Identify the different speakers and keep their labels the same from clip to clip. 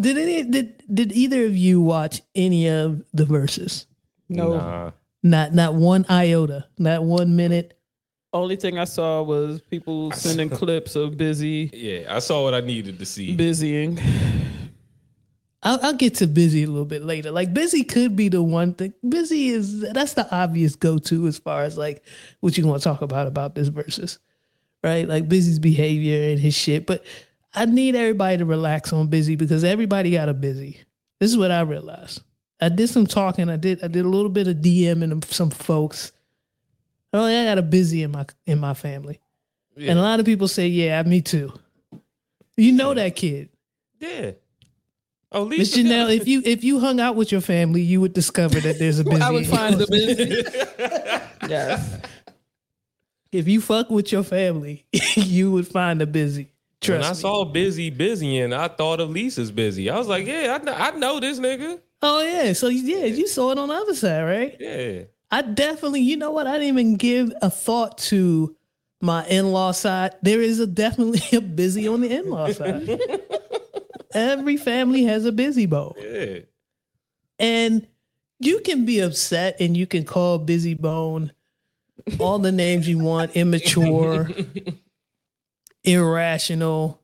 Speaker 1: Did any did did either of you watch any of the Verzuz?
Speaker 2: No.
Speaker 3: Nah.
Speaker 1: Not not one iota, not one minute.
Speaker 2: Only thing I saw was people sending clips of Bizzy
Speaker 3: Yeah, I saw what I needed to see.
Speaker 2: busying.
Speaker 1: I'll, I'll get to Bizzy a little bit later. Like Bizzy could be the one thing. Bizzy is that's the obvious go to as far as like what you want to talk about about this versus, right? Like Bizzy's behavior and his shit. But I need everybody to relax on Bizzy because everybody got a Bizzy. This is what I realized. I did some talking. I did I did a little bit of DMing some folks. Oh, I got a Bizzy in my in my family,
Speaker 3: Yeah.
Speaker 1: and a lot of people say, "Yeah, me too." You know that kid.
Speaker 3: yeah. Oh,
Speaker 1: Miss Janelle, if you if you hung out with your family, you would discover that there's a Bizzy.
Speaker 2: I would find the Bizzy. yes.
Speaker 1: if you fuck with your family, you would find a Bizzy.
Speaker 3: When I
Speaker 1: me.
Speaker 3: saw Bizzy, Bizzy, and I thought of Lisa's Bizzy. I was like, mm-hmm. yeah, I know, I know this nigga.
Speaker 1: oh yeah, so yeah, you saw it on the other side, right?
Speaker 3: Yeah.
Speaker 1: I definitely, you know what? I didn't even give a thought to my in-law side. There is a definitely a Bizzy on the in-law side. Every family has a Bizzy Bone.
Speaker 3: Yeah.
Speaker 1: And you can be upset and you can call Bizzy Bone all the names you want immature, irrational,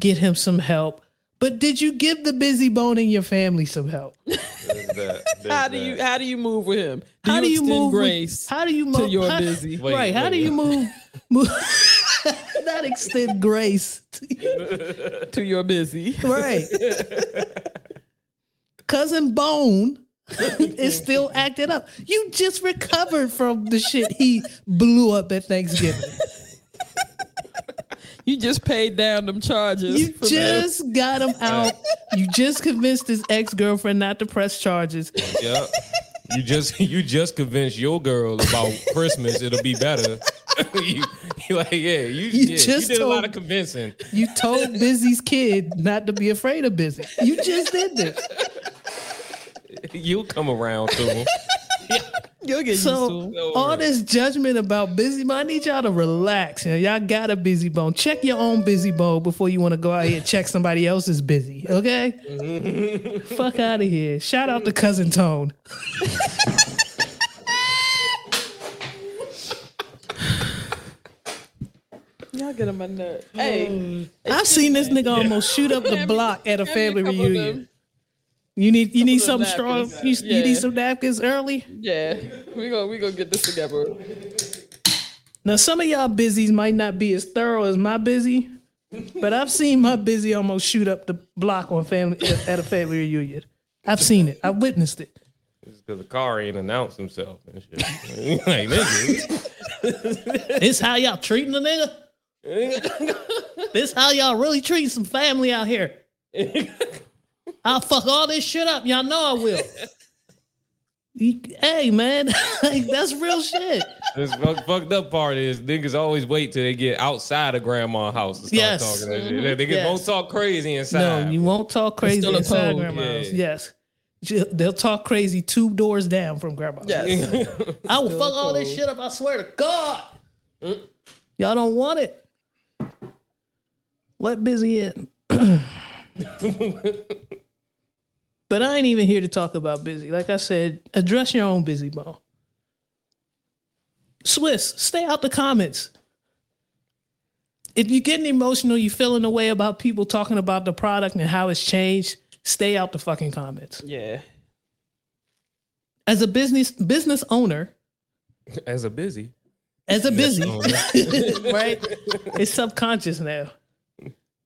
Speaker 1: get him some help. But did you give the Bizzy Bone in your family some help?
Speaker 3: There's that. There's
Speaker 2: How do you how do you move with him?
Speaker 1: How do you
Speaker 2: extend
Speaker 1: move with-
Speaker 2: grace
Speaker 1: how do you move
Speaker 2: to
Speaker 1: move
Speaker 2: your
Speaker 1: how-
Speaker 2: Bizzy?
Speaker 3: Wait,
Speaker 1: right. How
Speaker 3: wait.
Speaker 1: do you move? move not extend grace.
Speaker 2: to your Bizzy?
Speaker 1: right. Cousin Bone is still acting up. You just recovered from the shit he blew up at Thanksgiving.
Speaker 2: You just paid down them charges.
Speaker 1: You
Speaker 2: from the-
Speaker 1: just got them out. You just convinced his ex girlfriend not to press charges.
Speaker 3: Yep. You just you just convinced your girl about Christmas. It'll be better. you, you like yeah. You,
Speaker 1: You
Speaker 3: yeah,
Speaker 1: just
Speaker 3: you did a lot of convincing.
Speaker 1: You told Bizzy's kid not to be afraid of Bizzy. You just did this.
Speaker 3: You'll come around to him.
Speaker 2: You'll get used
Speaker 1: So all this judgment about Bizzy Bone, I need y'all to relax. You know, y'all got a Bizzy Bone. Check your own Bizzy Bone before you want to go out here and check somebody else's Bizzy. Okay? Mm-hmm. Fuck out of here. Shout out to cousin Tone.
Speaker 2: Y'all get on my nut. Hey, mm.
Speaker 1: I've seen this nigga almost shoot up the block at a family
Speaker 2: a couple of
Speaker 1: reunion.
Speaker 2: Them.
Speaker 1: You need you need
Speaker 2: Couple
Speaker 1: something
Speaker 2: of
Speaker 1: strong.
Speaker 2: napkins.
Speaker 1: You, you need some napkins early.
Speaker 2: Yeah, we gonna we gonna get this together.
Speaker 1: Now some of y'all busies might not be as thorough as my Bizzy, but I've seen my Bizzy almost shoot up the block on family at a family reunion. I've seen it. I've witnessed it.
Speaker 3: Because the car ain't announced himself and shit. like, nigga.
Speaker 1: This how y'all treating the nigga? this how y'all really treating some family out here? I'll fuck all this shit up. Y'all know I will. Hey man, like, that's real shit.
Speaker 3: This fucked up part is niggas always wait till they get outside of grandma's house to start
Speaker 1: Yes.
Speaker 3: talking that shit. Mm-hmm. They- Niggas
Speaker 1: Yes.
Speaker 3: won't talk crazy inside.
Speaker 1: No, you won't talk crazy
Speaker 2: still a
Speaker 1: inside
Speaker 2: code,
Speaker 1: grandma's.
Speaker 3: yeah.
Speaker 1: Yes. They'll talk crazy two doors down from grandma.
Speaker 2: Yes.
Speaker 1: I will fuck all this shit up. I swear to God. Mm. Y'all don't want it. Let Bizzy in. but I ain't even here to talk about Bizzy. Like I said, address your own Bizzy Bone. Swizz, stay out the comments. If you're getting emotional, you're feeling the way about people talking about the product and how it's changed, stay out the fucking comments.
Speaker 2: yeah.
Speaker 1: As a business business owner,
Speaker 3: As a busy.
Speaker 1: as a busy, right? It's subconscious now.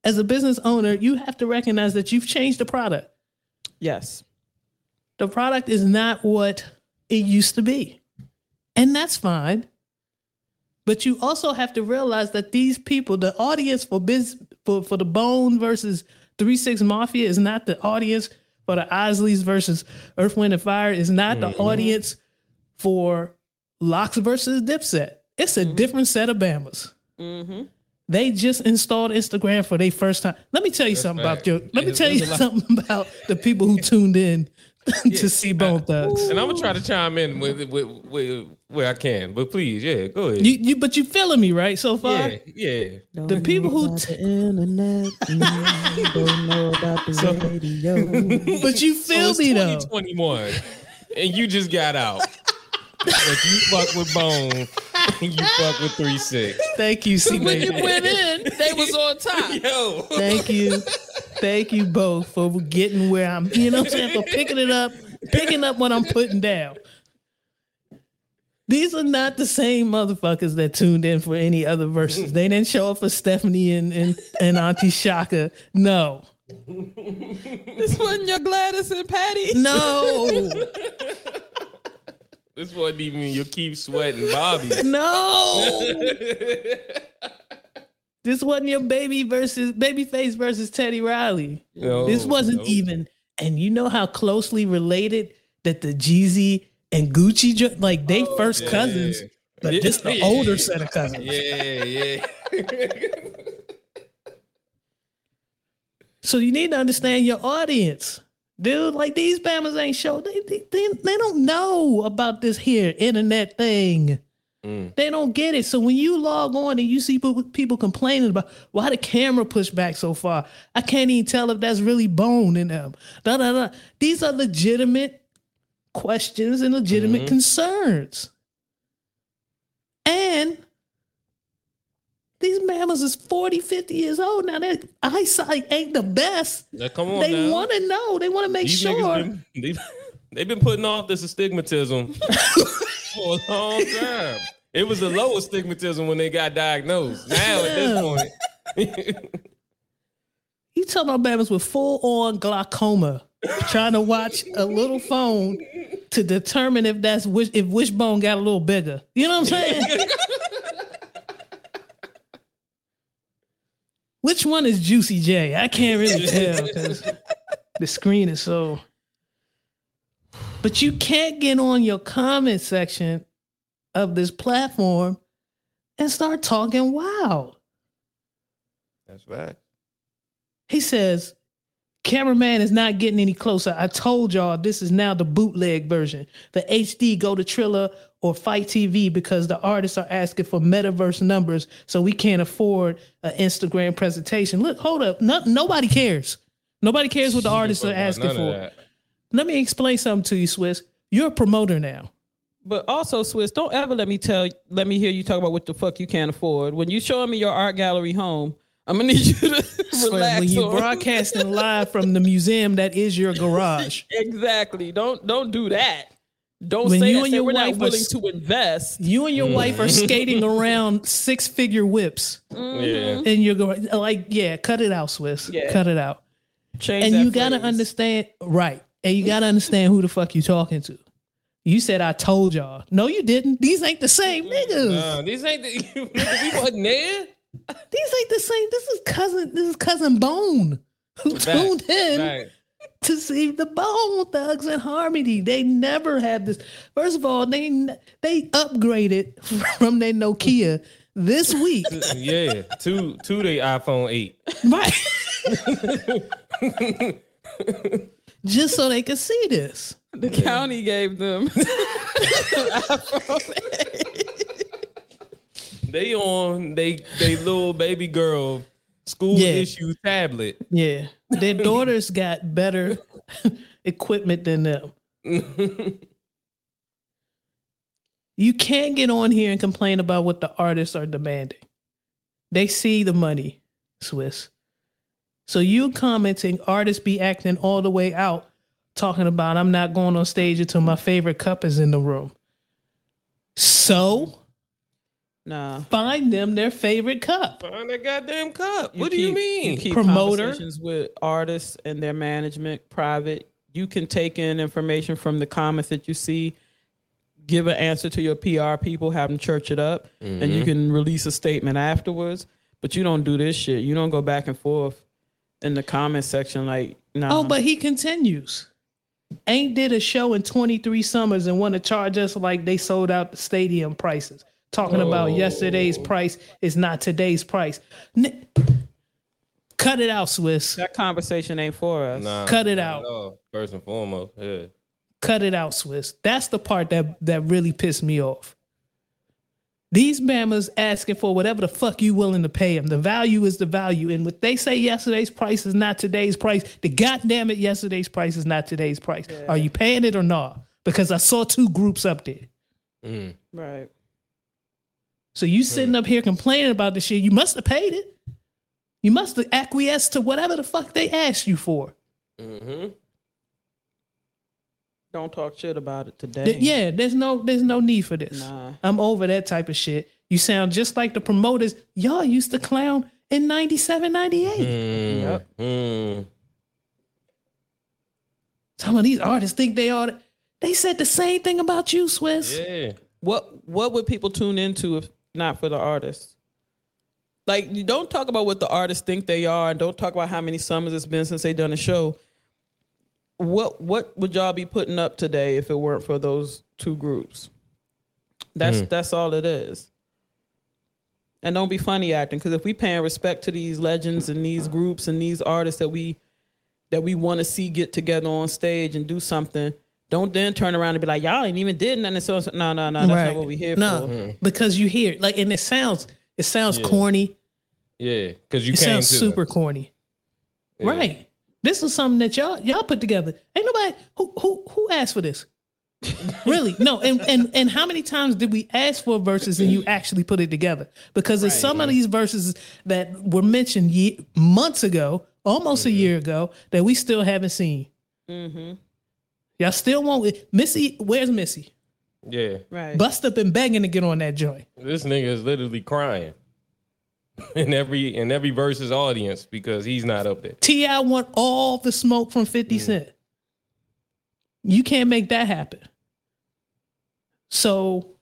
Speaker 1: As a business owner, you have to recognize that you've changed the product.
Speaker 2: Yes.
Speaker 1: The product is not what it used to be. And that's fine. But you also have to realize that these people, the audience for biz for, for the Bone versus 3 6 Mafia is not the audience for the Isleys versus Earth, Wind, and Fire, is not the mm-hmm. audience for Lox versus Dipset. It's a mm-hmm. different set of Bamas. Mm-hmm. They just installed Instagram for their first time. Let me tell you something about
Speaker 3: fact.
Speaker 1: your. Let me tell you
Speaker 3: there's a lot-
Speaker 1: something about the people who tuned in to see Bone Thugs.
Speaker 3: And I'm gonna try to chime in with, with, with where I can, but please, yeah, go ahead.
Speaker 1: You, you, but you feeling me right so far?
Speaker 3: yeah, yeah.
Speaker 1: The people who, t-
Speaker 2: the internet don't know about the
Speaker 1: So-
Speaker 2: radio.
Speaker 1: but you
Speaker 3: So
Speaker 1: feel
Speaker 3: it's
Speaker 1: me though.
Speaker 3: 2021, and you just got out. but you fuck with Bone, and you fuck with Three Six.
Speaker 1: Thank you, C
Speaker 2: when you went in, they was on top.
Speaker 3: Yo,
Speaker 1: Thank you, thank you both for getting where I'm. You know what I'm saying? For picking it up, picking up what I'm putting down. These are not the same motherfuckers that tuned in for any other Verzuz. They didn't show up for Stephanie and and, and Auntie Chaka. No,
Speaker 2: This wasn't your Gladys and Patty.
Speaker 1: no,
Speaker 3: this wasn't even your keep sweating, Bobby.
Speaker 1: no. This wasn't your baby versus babyface versus Teddy Riley.
Speaker 3: No,
Speaker 1: This wasn't
Speaker 3: no.
Speaker 1: even, and you know how closely related that the Jeezy and Gucci, like they oh, first
Speaker 3: Oh, yeah.
Speaker 1: cousins, but
Speaker 3: Yeah.
Speaker 1: just the older set of cousins.
Speaker 3: Yeah, yeah.
Speaker 1: So you need to understand your audience, dude. Like these Bamas ain't show. They they, they, they don't know about this here internet thing.
Speaker 3: Mm.
Speaker 1: They don't get it. So when you log on and you see people, complaining about why the camera pushed back so far, I can't even tell if that's really bone in them. Da, da, da. These are legitimate questions and legitimate
Speaker 3: Mhm.
Speaker 1: concerns. And these mammals is 40, 50 years old now. Their eyesight ain't the best.
Speaker 3: Now, come on
Speaker 1: They
Speaker 3: now.
Speaker 1: want to know. They want to make
Speaker 3: These
Speaker 1: sure.
Speaker 3: been, they, they've been putting off this astigmatism for a long time. It was the low astigmatism when they got diagnosed. Now at this point,
Speaker 1: You talking about babies with full on glaucoma trying to watch a little phone to determine if that's wish if Wish Bone got a little bigger. You know what I'm saying? Which one is Juicy J? I can't really tell because the screen is so. But you can't get on your comment section of this platform and start talking wild.
Speaker 3: that's right.
Speaker 1: He says, cameraman is not getting any closer. I told y'all this is now the bootleg version. The HD go to Triller or FITE TV because the artists are asking for metaverse numbers, so we can't afford an Instagram presentation. Look, hold up. No, nobody cares. Nobody cares what the artists are asking for. Let me explain something to you, Swizz. You're a promoter now.
Speaker 2: But also, Swizz, don't ever let me tell, let me hear you talk about what the fuck you can't afford. When you showing me your art gallery home, I'm gonna need you to
Speaker 1: So
Speaker 2: relax.
Speaker 1: when you
Speaker 2: on-
Speaker 1: broadcasting live from the museum that is your garage.
Speaker 2: exactly. Don't don't do that. Don't
Speaker 1: When
Speaker 2: say
Speaker 1: you
Speaker 2: that.
Speaker 1: and
Speaker 2: Say
Speaker 1: your
Speaker 2: we're not
Speaker 1: wife are
Speaker 2: willing
Speaker 1: s-
Speaker 2: to invest.
Speaker 1: You and your wife are
Speaker 3: Mm.
Speaker 1: skating around six figure whips.
Speaker 3: Yeah.
Speaker 1: and you're going like, yeah, cut it out, Swizz.
Speaker 2: Yeah.
Speaker 1: Cut it out.
Speaker 2: Change
Speaker 1: And
Speaker 2: that
Speaker 1: you gotta
Speaker 2: phrase.
Speaker 1: understand, right? And you gotta understand who the fuck you talking to. You said I told y'all. No, you didn't. These ain't the same niggas.
Speaker 3: Nah, these ain't the, we wasn't there.
Speaker 1: These ain't the same. This is cousin. This is cousin Bone who tuned in
Speaker 3: Right.
Speaker 1: To see the Bone Thugs and Harmony. They never had this. First of all, they they upgraded from their Nokia this week,
Speaker 3: Yeah, to to the iPhone eight.
Speaker 1: right? Just so they could see this.
Speaker 2: The county gave them.
Speaker 3: They on they they little baby girl school
Speaker 1: Yeah.
Speaker 3: issue tablet.
Speaker 1: Yeah. Their daughters got better equipment than them. You can't get on here and complain about what the artists are demanding. They see the money, Swizz. So you commenting artists be acting all the way out, talking about I'm not going on stage until my favorite cup is in the room. So
Speaker 2: nah.
Speaker 1: find them their favorite cup.
Speaker 3: Find that goddamn cup. what do you
Speaker 2: keep-
Speaker 3: mean?
Speaker 2: keep
Speaker 1: Promoter?
Speaker 2: conversations with artists and their management private. You can take in information from the comments that you see, give an answer to your PR people, have them church it up, and
Speaker 1: Mm-hmm.
Speaker 2: you can release a statement afterwards. But you don't do this shit. You don't go back and forth in the comment section like, no.
Speaker 1: Oh, but he continues. Ain't did a show in 23 summers and want to charge us like they sold out the stadium prices. Talking about yesterday's price is not today's price. N- Cut it out, Swizz.
Speaker 2: That conversation ain't for us.
Speaker 3: Nah,
Speaker 1: Cut it out.
Speaker 3: First and foremost, yeah.
Speaker 1: Cut it out, Swizz. That's the part that that really pissed me off. These mamas asking for whatever the fuck you willing to pay them. The value is the value. And what they say yesterday's price is not today's price. The goddamn it, yesterday's price is not today's price. Are you paying it or not? Because I saw two groups up there.
Speaker 3: Mm.
Speaker 2: Right.
Speaker 1: So you sitting up here complaining about this shit. You must have paid it. You must have acquiesced to whatever the fuck they asked you for.
Speaker 3: Mm-hmm.
Speaker 2: Don't talk shit about it today.
Speaker 1: Th- yeah, there's no there's no need for this.
Speaker 2: Nah.
Speaker 1: I'm over that type of shit. You sound just like the promoters y'all used to clown in 97, 98.
Speaker 3: Mm.
Speaker 2: Yep.
Speaker 3: Mm.
Speaker 1: Some of these artists think they are. They said the same thing about you, Swizz.
Speaker 3: Yeah.
Speaker 2: What What would people tune into if not for the artists? Like, you don't talk about what the artists think they are, and don't talk about how many summers it's been since they done a show. What What would y'all be putting up today if it weren't for those two groups? That's mm. that's all it is. And don't be funny acting, because if we paying respect to these legends and these groups and these artists that we that we want to see get together on stage and do something, don't then turn around and be like, y'all ain't even did nothing. So no, no, no, that's not what we here
Speaker 1: no,
Speaker 2: for.
Speaker 1: because you hear like, and it sounds it sounds corny.
Speaker 3: Yeah. Because you
Speaker 1: It
Speaker 3: came
Speaker 1: sounds
Speaker 3: to
Speaker 1: super
Speaker 3: them.
Speaker 1: corny.
Speaker 3: Yeah.
Speaker 1: Right. This is something that y'all y'all put together. Ain't nobody who who who asked for this. really? No. And and and how many times did we ask for Verzuz and you actually put it together? Because there's some of these Verzuz that were mentioned ye- months ago, almost a mm-hmm. year ago, that we still haven't seen. Mm-hmm. Y'all still want Missy? Where's Missy?
Speaker 3: Yeah.
Speaker 2: Right.
Speaker 1: Busta been begging to get on that joint.
Speaker 3: This nigga is literally crying in every in every versus audience because he's not up there.
Speaker 1: Ti want all the smoke from 50 mm. Cent. You can't make that happen. So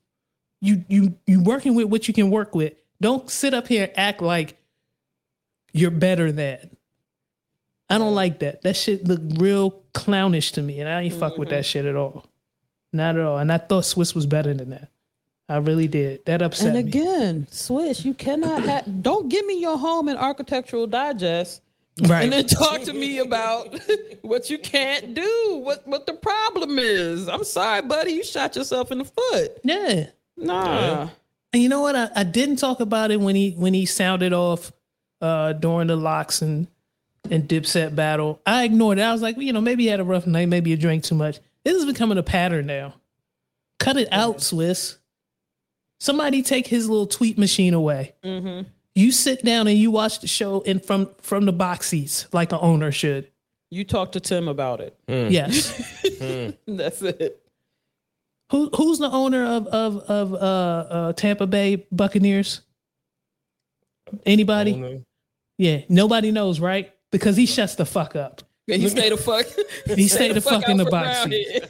Speaker 1: you you you working with what you can work with. Don't sit up here and act like you're better than. I don't like that. That shit look real clownish to me, and I ain't fuck with that shit at all. Not at all. And I thought Swizz was better than that. I really did. That upset me.
Speaker 2: And
Speaker 1: me.
Speaker 2: again, Swizz, you cannot have. Don't give me your home and architectural digest,
Speaker 1: Right.
Speaker 2: and then talk to me about what you can't do, what what the problem is. I'm sorry, buddy, you shot yourself in the foot.
Speaker 1: yeah.
Speaker 2: Nah,
Speaker 1: And you know what? I, I didn't talk about it when he when he sounded off uh during the Lox and and dipset battle. I ignored it. I was like, well, you know, maybe he had a rough night, maybe he drank too much. This is becoming a pattern now. Cut it out, Swizz. Somebody take his little tweet machine away. You sit down and you watch the show in from from the box seats like an owner should.
Speaker 2: you talk to Tim about it.
Speaker 1: Yes.
Speaker 2: That's it.
Speaker 1: Who who's the owner of of of uh, uh Tampa Bay Buccaneers? Anybody?
Speaker 3: Owner.
Speaker 1: Yeah, nobody knows, right? Because he shuts the fuck up.
Speaker 2: Yeah, he stay the fuck.
Speaker 1: He stay the fuck in the box seat.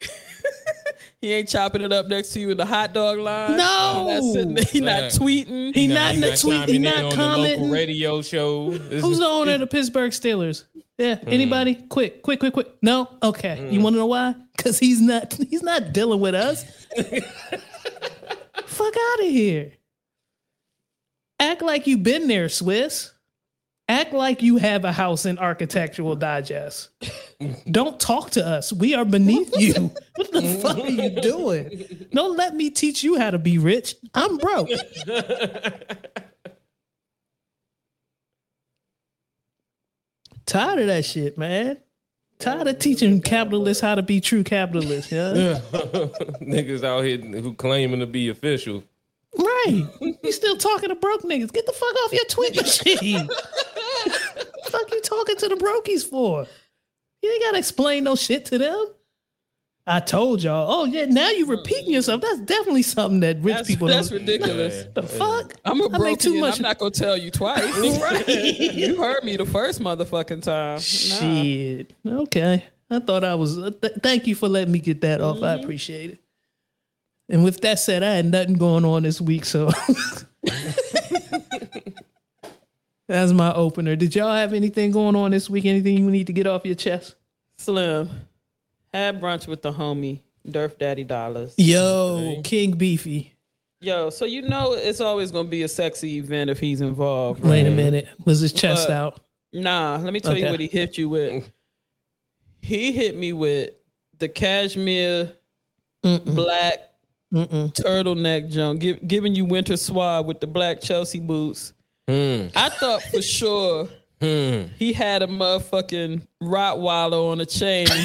Speaker 2: he ain't chopping it up next to you in the hot dog line.
Speaker 1: No!
Speaker 2: He not, sitting he not tweeting.
Speaker 1: He
Speaker 3: Nah,
Speaker 1: not in the tweet. He
Speaker 3: in
Speaker 1: not
Speaker 3: on the local
Speaker 1: commenting.
Speaker 3: radio show. This
Speaker 1: Who's
Speaker 3: is-
Speaker 1: the owner of the Pittsburgh Steelers? Yeah, mm. anybody? Quick, quick, quick, quick. No, okay. You mm. want to know why? Because he's not. He's not dealing with us. Fuck out of here. Act like you've been there, Swizz. Act like you have a house in Architectural Digest. Don't talk to us. We are beneath you. What the fuck are you doing? Don't let me teach you how to be rich. I'm broke. Tired of that shit, man. Tired of teaching capitalists how to be true capitalists, yeah.
Speaker 3: niggas out here who claiming to be official.
Speaker 1: Right. You still talking to broke niggas. Get the fuck off your tweet machine. fuck you talking to the brokies for? You ain't gotta explain no shit to them. I told y'all. Oh yeah, now you repeating yourself. That's definitely something that rich
Speaker 2: That's,
Speaker 1: people
Speaker 2: that's
Speaker 1: don't.
Speaker 2: ridiculous.
Speaker 1: The fuck?
Speaker 2: I'm a
Speaker 1: I make too much-
Speaker 2: I'm not gonna tell you twice. you heard me the first motherfucking time. Nah.
Speaker 1: Shit. Okay. I thought I was. Uh, th- thank you for letting me get that off. I appreciate it. And with that said, I had nothing going on this week, so that's my opener. Did y'all have anything going on this week? Anything you need to get off your chest?
Speaker 2: Slim, had brunch with the homie Durf Daddy Dollars.
Speaker 1: Yo, King Beefy.
Speaker 2: Yo, so you know it's always gonna be a sexy event if he's involved.
Speaker 1: Wait a minute. Was his chest
Speaker 2: But-
Speaker 1: out?
Speaker 2: Nah, let me tell you what he hit you with. He hit me with the cashmere
Speaker 1: Mm-mm,
Speaker 2: black
Speaker 1: mm-mm.
Speaker 2: turtleneck junk, give, giving you winter swab with the black Chelsea boots.
Speaker 3: Hmm.
Speaker 2: I thought for sure
Speaker 3: Hmm.
Speaker 2: he had a motherfucking Rottweiler on a chain.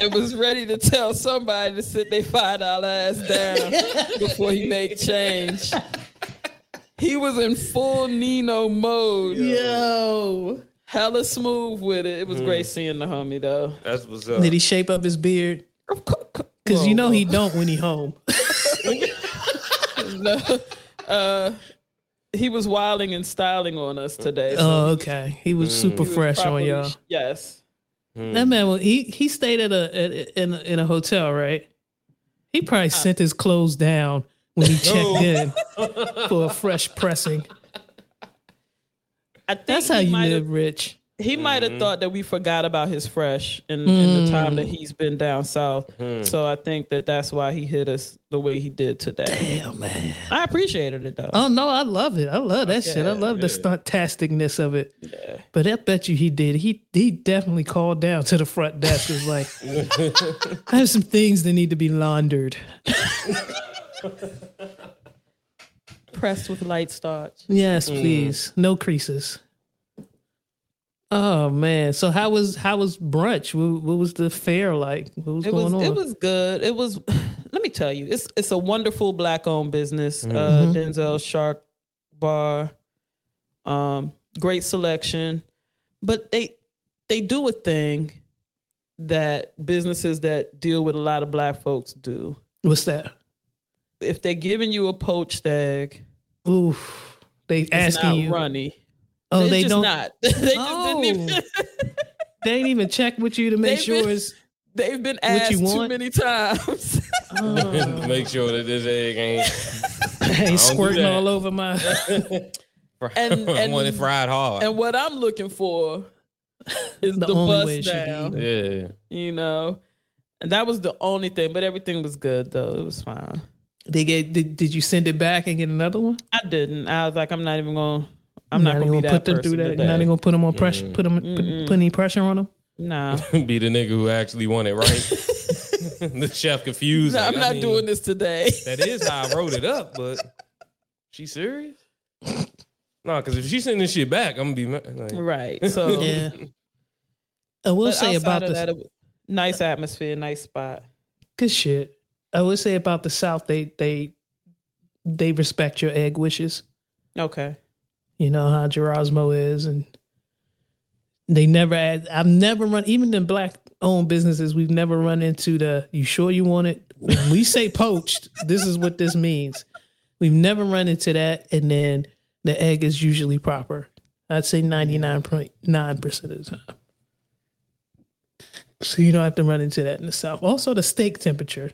Speaker 2: and was ready to tell somebody to sit their five dollar ass down before he made change. He was in full Nino mode.
Speaker 1: Yo.
Speaker 2: Hella smooth with it. It was great seeing the homie though.
Speaker 3: That's what's up.
Speaker 1: Did he shape up his beard? Because you know he don't when he home.
Speaker 2: No. Uh, he was wilding and styling on us today. so
Speaker 1: Oh, okay. He was super
Speaker 2: he was
Speaker 1: fresh on y'all.
Speaker 2: Yes.
Speaker 1: That man, well, he he stayed at a at, in a, in a hotel, right? He probably sent his clothes down when he checked in for a fresh pressing.
Speaker 2: I think
Speaker 1: That's how you
Speaker 2: might
Speaker 1: live rich.
Speaker 2: He might have mm-hmm. thought that we forgot about his fresh in, in the mm-hmm. time
Speaker 1: Mm.
Speaker 2: that he's been down south. Mm-hmm. So I think that that's why he hit us the way he did today.
Speaker 1: Damn man.
Speaker 2: I appreciated it though.
Speaker 1: Oh no, I love it. I love that shit. I love the stunt-tasticness of it. But I bet you he did. He he definitely called down to the front desk. Was like, I have some things that need to be laundered.
Speaker 2: Pressed with light starch.
Speaker 1: Yes, mm. please. No creases. Oh man. So how was how was brunch? What, what was the fair like? What was
Speaker 2: It was
Speaker 1: going on?
Speaker 2: it was good. It was let me tell you, it's it's a wonderful black owned business. Uh
Speaker 1: Mm-hmm.
Speaker 2: Denzel Shark Bar. Um, great selection. But they they do a thing that businesses that deal with a lot of black folks do.
Speaker 1: What's that?
Speaker 2: If they're giving you a poached egg,
Speaker 1: Oof. They asking you.
Speaker 2: runny.
Speaker 1: Oh,
Speaker 2: it's
Speaker 1: they
Speaker 2: just
Speaker 1: don't.
Speaker 2: not. they just
Speaker 1: Oh.
Speaker 2: didn't even
Speaker 1: They ain't even check with you to make
Speaker 2: They've
Speaker 1: sure
Speaker 2: been-
Speaker 1: it's.
Speaker 2: they've been
Speaker 1: What
Speaker 2: asked
Speaker 1: you
Speaker 2: too many times. Oh.
Speaker 3: to make sure that this egg ain't
Speaker 1: I ain't squirting all over my.
Speaker 2: And-
Speaker 3: I
Speaker 2: and-
Speaker 3: want it fried hard.
Speaker 2: and what I'm looking for is
Speaker 1: The
Speaker 2: the,
Speaker 1: only way it should be
Speaker 2: down.
Speaker 3: yeah.
Speaker 2: you know. And that was the only thing, but everything was good though. It was fine.
Speaker 1: They get. Did, did you send it back and get another one?
Speaker 2: I didn't. I was like, I'm not even gonna. I'm
Speaker 1: You're
Speaker 2: not gonna be that
Speaker 1: put them through that.
Speaker 2: today.
Speaker 1: You're not even gonna put them on pressure. Put them. Put, put any pressure on them.
Speaker 2: Nah,
Speaker 3: Be the nigga who actually won it right. the chef confused.
Speaker 2: No,
Speaker 3: like,
Speaker 2: I'm
Speaker 3: I
Speaker 2: not
Speaker 3: mean,
Speaker 2: doing this today.
Speaker 3: That is how I wrote it up, but she serious? No, because if she send this shit back, I'm gonna be mad. Like,
Speaker 2: right. So,
Speaker 1: Yeah. I will
Speaker 2: but
Speaker 1: say about
Speaker 2: of
Speaker 1: the
Speaker 2: that, nice atmosphere, nice spot.
Speaker 1: good shit. I would say about the South, they they they respect your egg wishes.
Speaker 2: Okay.
Speaker 1: You know how Gerasmo is, and they never. Add, I've never run even in black owned businesses. We've never run into the. You sure you want it? When we say poached, this is what this means. We've never run into that, and then the egg is usually proper. I'd say ninety nine point nine percent of the time. So you don't have to run into that in the South. Also, the steak temperature.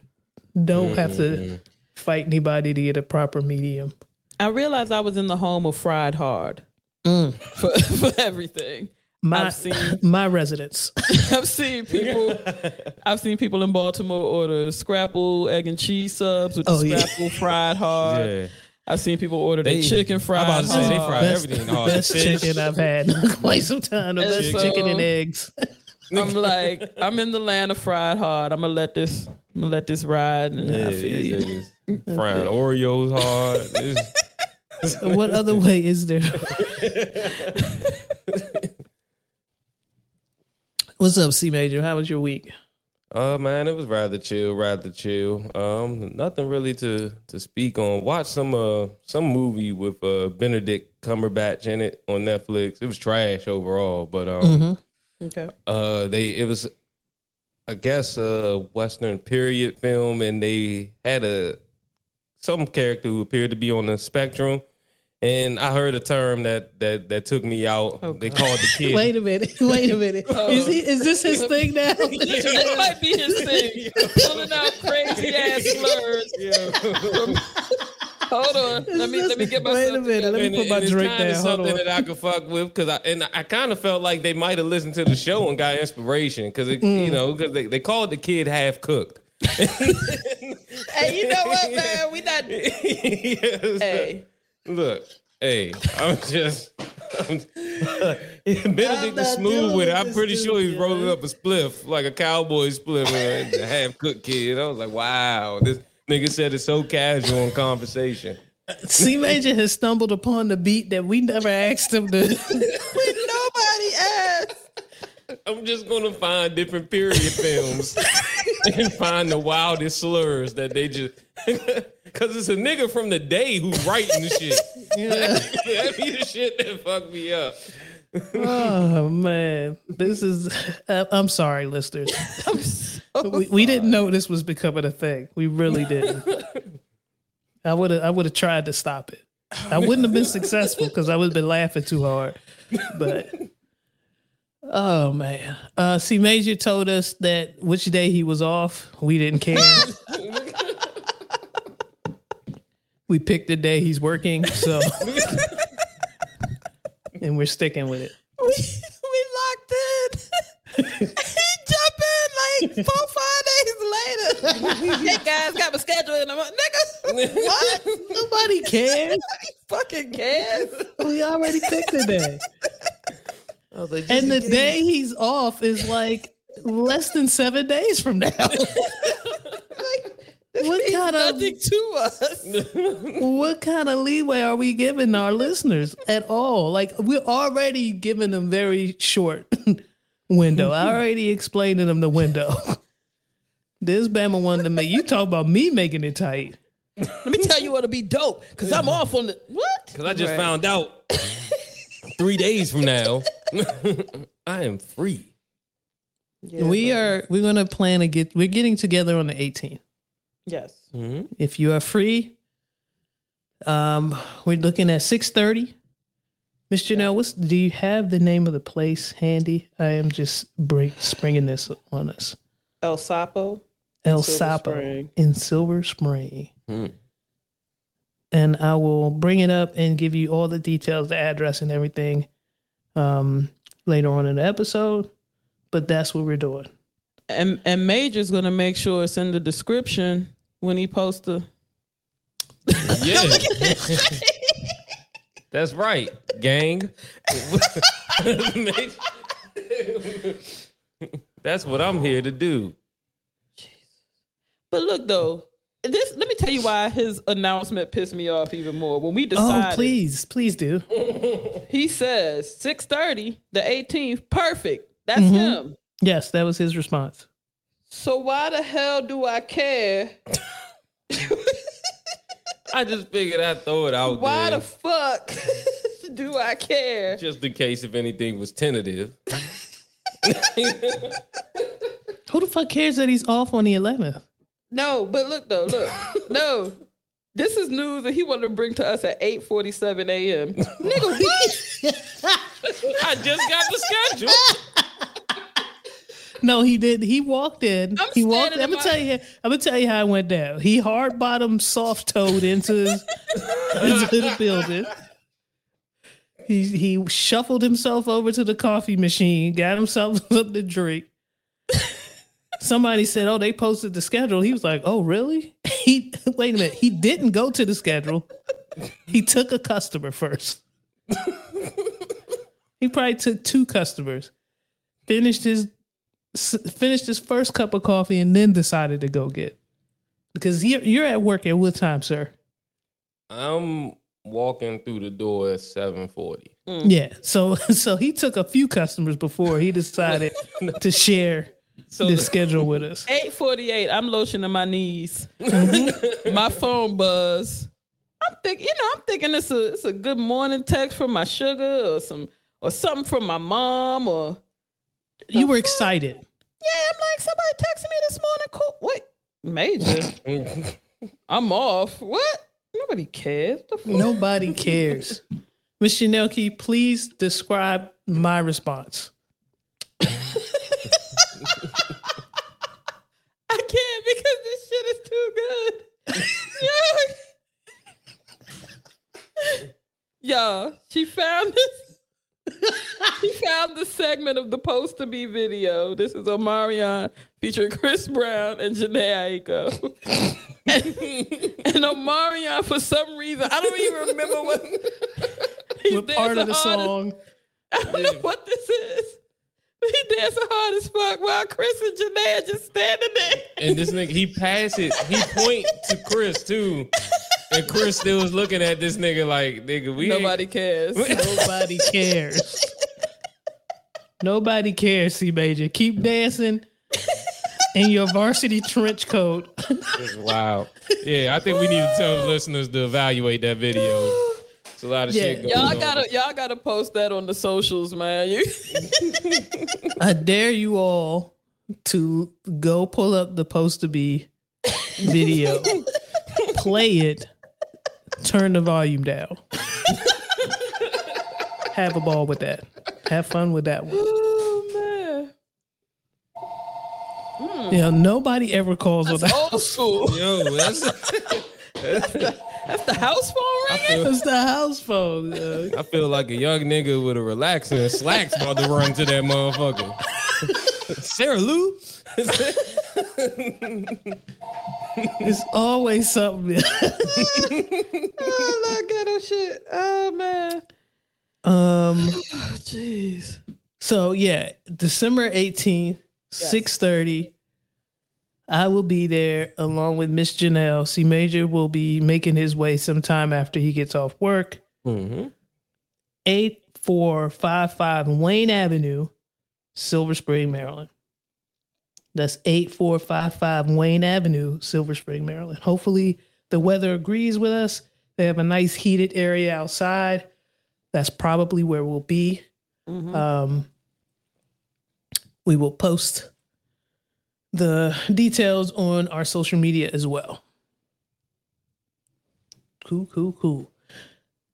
Speaker 1: Don't have to mm-hmm. fight anybody to get a proper medium.
Speaker 2: I realized I was in the home of fried hard
Speaker 1: Mm.
Speaker 2: for, for everything.
Speaker 1: My
Speaker 2: I've seen
Speaker 1: my residence.
Speaker 2: I've seen people. I've seen people in Baltimore order scrapple egg and cheese subs with the
Speaker 1: Oh, yeah.
Speaker 2: scrapple fried hard.
Speaker 3: yeah.
Speaker 2: I've seen people order
Speaker 3: They-
Speaker 2: the chicken fried
Speaker 3: I'm about to say they
Speaker 2: hard.
Speaker 3: fry
Speaker 1: Best,
Speaker 3: everything hard.
Speaker 1: best
Speaker 3: Fish.
Speaker 1: chicken I've had quite some time. The
Speaker 2: And
Speaker 1: best
Speaker 2: so-
Speaker 1: chicken and eggs.
Speaker 2: I'm like, I'm in the land of fried hard. I'm gonna let this. I'm gonna let this ride. And
Speaker 3: Yeah,
Speaker 2: I feel
Speaker 3: these
Speaker 2: you.
Speaker 3: niggas frying Oreos hard. This-
Speaker 1: what other way is there? What's up, C Major? How was your week?
Speaker 3: Uh man, it was rather chill, rather chill. Um, nothing really to to speak on. Watch some uh some movie with uh Benedict Cumberbatch in it on Netflix. It was trash overall, but um
Speaker 1: Mm-hmm.
Speaker 2: Okay.
Speaker 3: uh they it was I guess a western period film and they had a some character who appeared to be on the spectrum. And I heard a term that that that took me out.
Speaker 2: Oh,
Speaker 3: they called the kid
Speaker 1: Wait a minute. Wait a minute. Oh. Is, he, is this his thing now?
Speaker 2: That might be his thing. Pulling out crazy ass slurs. Hold on. Let me let me get myself
Speaker 1: Wait a minute. Let me
Speaker 3: And
Speaker 1: put
Speaker 3: it-
Speaker 1: my drink
Speaker 3: kinda
Speaker 1: down. Hold
Speaker 3: Something
Speaker 1: on.
Speaker 3: that I could fuck with because I and I kind of felt like they might have listened to the show and got inspiration because you mm. know because they, they called the kid half cooked.
Speaker 2: Hey, you know what, man? We not.
Speaker 3: Yes.
Speaker 2: Hey,
Speaker 3: Look, hey, I'm just. I'm, Benedict is smooth with it. I'm pretty sure he's rolling up a spliff like a cowboy spliff, uh, the half cooked kid. I was like, wow, this nigga said it's so casual in conversation.
Speaker 1: C Major has stumbled upon the beat that we never asked him to.
Speaker 2: nobody asked.
Speaker 3: I'm just gonna find different period films and find the wildest slurs that they just because it's a nigga from the day who's writing the shit. that be the shit that fucked me up.
Speaker 1: oh man, this is. Uh, I'm sorry, listeners.
Speaker 2: I'm so
Speaker 1: We, we didn't know this was becoming a thing. We really didn't. I would have. I would have tried to stop it. I wouldn't have been successful because I would have been laughing too hard. But oh man, uh, C Major told us that which day he was off. We didn't care. We picked the day he's working, so and we're sticking with it.
Speaker 2: we, we locked in. he jump in like four, five days later. hey guys, got my schedule in. I'm like, nigga, what?
Speaker 1: Nobody cares.
Speaker 2: Nobody fucking cares.
Speaker 1: We already picked the day.
Speaker 3: Oh, I like,
Speaker 1: And the day he's off is like less than seven days from now. What kind of
Speaker 2: nothing to us.
Speaker 1: what kind of leeway are we giving our listeners at all? Like we're already giving them very short window. I already explained to them the window. This Bama wanted to make you talk about me making it tight.
Speaker 2: Let me tell you what'll be dope. Cause I'm off on the what?
Speaker 3: Because I just
Speaker 2: Right.
Speaker 3: found out three days from now, I am free.
Speaker 1: we are we're gonna plan to get we're getting together on the 18th.
Speaker 2: Yes.
Speaker 1: If you are free, um, we're looking at six thirty. Miss Janelle, what's do you have the name of the place handy? I am just bring, springing this on us.
Speaker 2: El Sapo.
Speaker 1: El
Speaker 2: Silver
Speaker 1: Sapo in Silver Spring,
Speaker 3: Hmm.
Speaker 1: and I will bring it up and give you all the details, the address, and everything um, later on in the episode. But that's what we're doing.
Speaker 2: And and Major's gonna make sure it's in the description when he posts the
Speaker 3: Yeah. That's right, gang. That's what I'm here to do.
Speaker 2: But look though, this let me tell you why his announcement pissed me off even more. When we decided
Speaker 1: Oh, please, please do.
Speaker 2: he says 6:30, the 18th, perfect. That's
Speaker 1: Mhm.
Speaker 2: him.
Speaker 1: Yes, that was his response.
Speaker 2: So why the hell do I care?
Speaker 3: I just figured I'd throw it out
Speaker 2: Why
Speaker 3: there
Speaker 2: the fuck do I care?
Speaker 3: just in case if anything was tentative.
Speaker 1: Who the fuck cares that he's off on the 11th?
Speaker 2: No, but look though, look. no. This is news that he wanted to bring to us at 8:47 a.m. Nigga, what?
Speaker 3: I just got the schedule.
Speaker 1: No, he did. He walked in.
Speaker 2: I'm
Speaker 1: he walked.
Speaker 2: standing
Speaker 1: I'm gonna tell you. I'm gonna tell you how it went down. He hard bottom, soft toed into his, into the building. He he shuffled himself over to the coffee machine, got himself something to drink. Somebody said, "Oh, they posted the schedule." He was like, "Oh, really?" He wait a minute. He didn't go to the schedule. He took a customer first. he probably took two customers. Finished his finished his first cup of coffee and then decided to go get because you're, you're at work at what time, sir?
Speaker 3: I'm walking through the door at 740.
Speaker 1: Yeah. So so he took a few customers before he decided to share
Speaker 3: So
Speaker 1: the
Speaker 3: the-
Speaker 1: schedule with us.
Speaker 2: 8:48. I'm lotioning my knees.
Speaker 1: Mm-hmm.
Speaker 2: my phone buzz. I'm thinking, you know, I'm thinking it's a it's a good morning text from my sugar or some or something from my mom or
Speaker 1: You were excited.
Speaker 2: yeah. I'm like somebody texted me this morning. Cool. Wait, major. I'm off. What? Nobody cares. The fuck?
Speaker 1: Nobody cares. Miss Chanel, can you please describe my response?
Speaker 2: I can't because this shit is too good. Yo, Yo, she found this. he found the segment of the post to be video. This is Omarion featuring Chris Brown and Jhené Aiko. and, and Omarion, for some reason, I don't even remember what,
Speaker 1: What part of the song?
Speaker 2: I don't know what this is. He dancing hard as fuck while Chris and Jhené are just standing there.
Speaker 3: And this nigga, he passes, he point to Chris too. And Chris still was looking at this nigga like, nigga, we ain't-
Speaker 2: Nobody cares.
Speaker 1: Nobody cares. Nobody cares, C Major. Keep dancing in your varsity trench coat.
Speaker 3: It's wild. Yeah, I think we need to tell the listeners to evaluate that video. It's a lot of
Speaker 1: Yeah.
Speaker 3: shit going
Speaker 2: Y'all
Speaker 3: on.
Speaker 2: gotta y'all gotta post that on the socials, man. You
Speaker 1: I dare you all to go pull up the post to be video, play it, turn the volume down. Have a ball with that. Have fun with that one.
Speaker 2: Oh man.
Speaker 1: You nobody ever calls on
Speaker 2: That's
Speaker 1: that.
Speaker 2: old school.
Speaker 3: Yo, that's
Speaker 2: That's the house phone ringing?
Speaker 1: That's the house phone.
Speaker 3: I feel like a young nigga with a relaxer and slacks about to run to that motherfucker. Sarah Lou?
Speaker 1: It's always something.
Speaker 2: Oh, ghetto shit. Oh man.
Speaker 1: um.
Speaker 2: Jeez.
Speaker 1: So yeah, December eighteenth, six thirty. I will be there along with Miss Janelle. C Major will be making his way sometime after he gets off work.
Speaker 3: Mm-hmm.
Speaker 1: Eight four five five Wayne Avenue, Silver Spring, Maryland. That's eight four five five Wayne Avenue, Silver Spring, Maryland. Hopefully the weather agrees with us. They have a nice heated area outside. That's probably where we'll be. Um, we will post the details on our social media as well. Cool, cool, cool.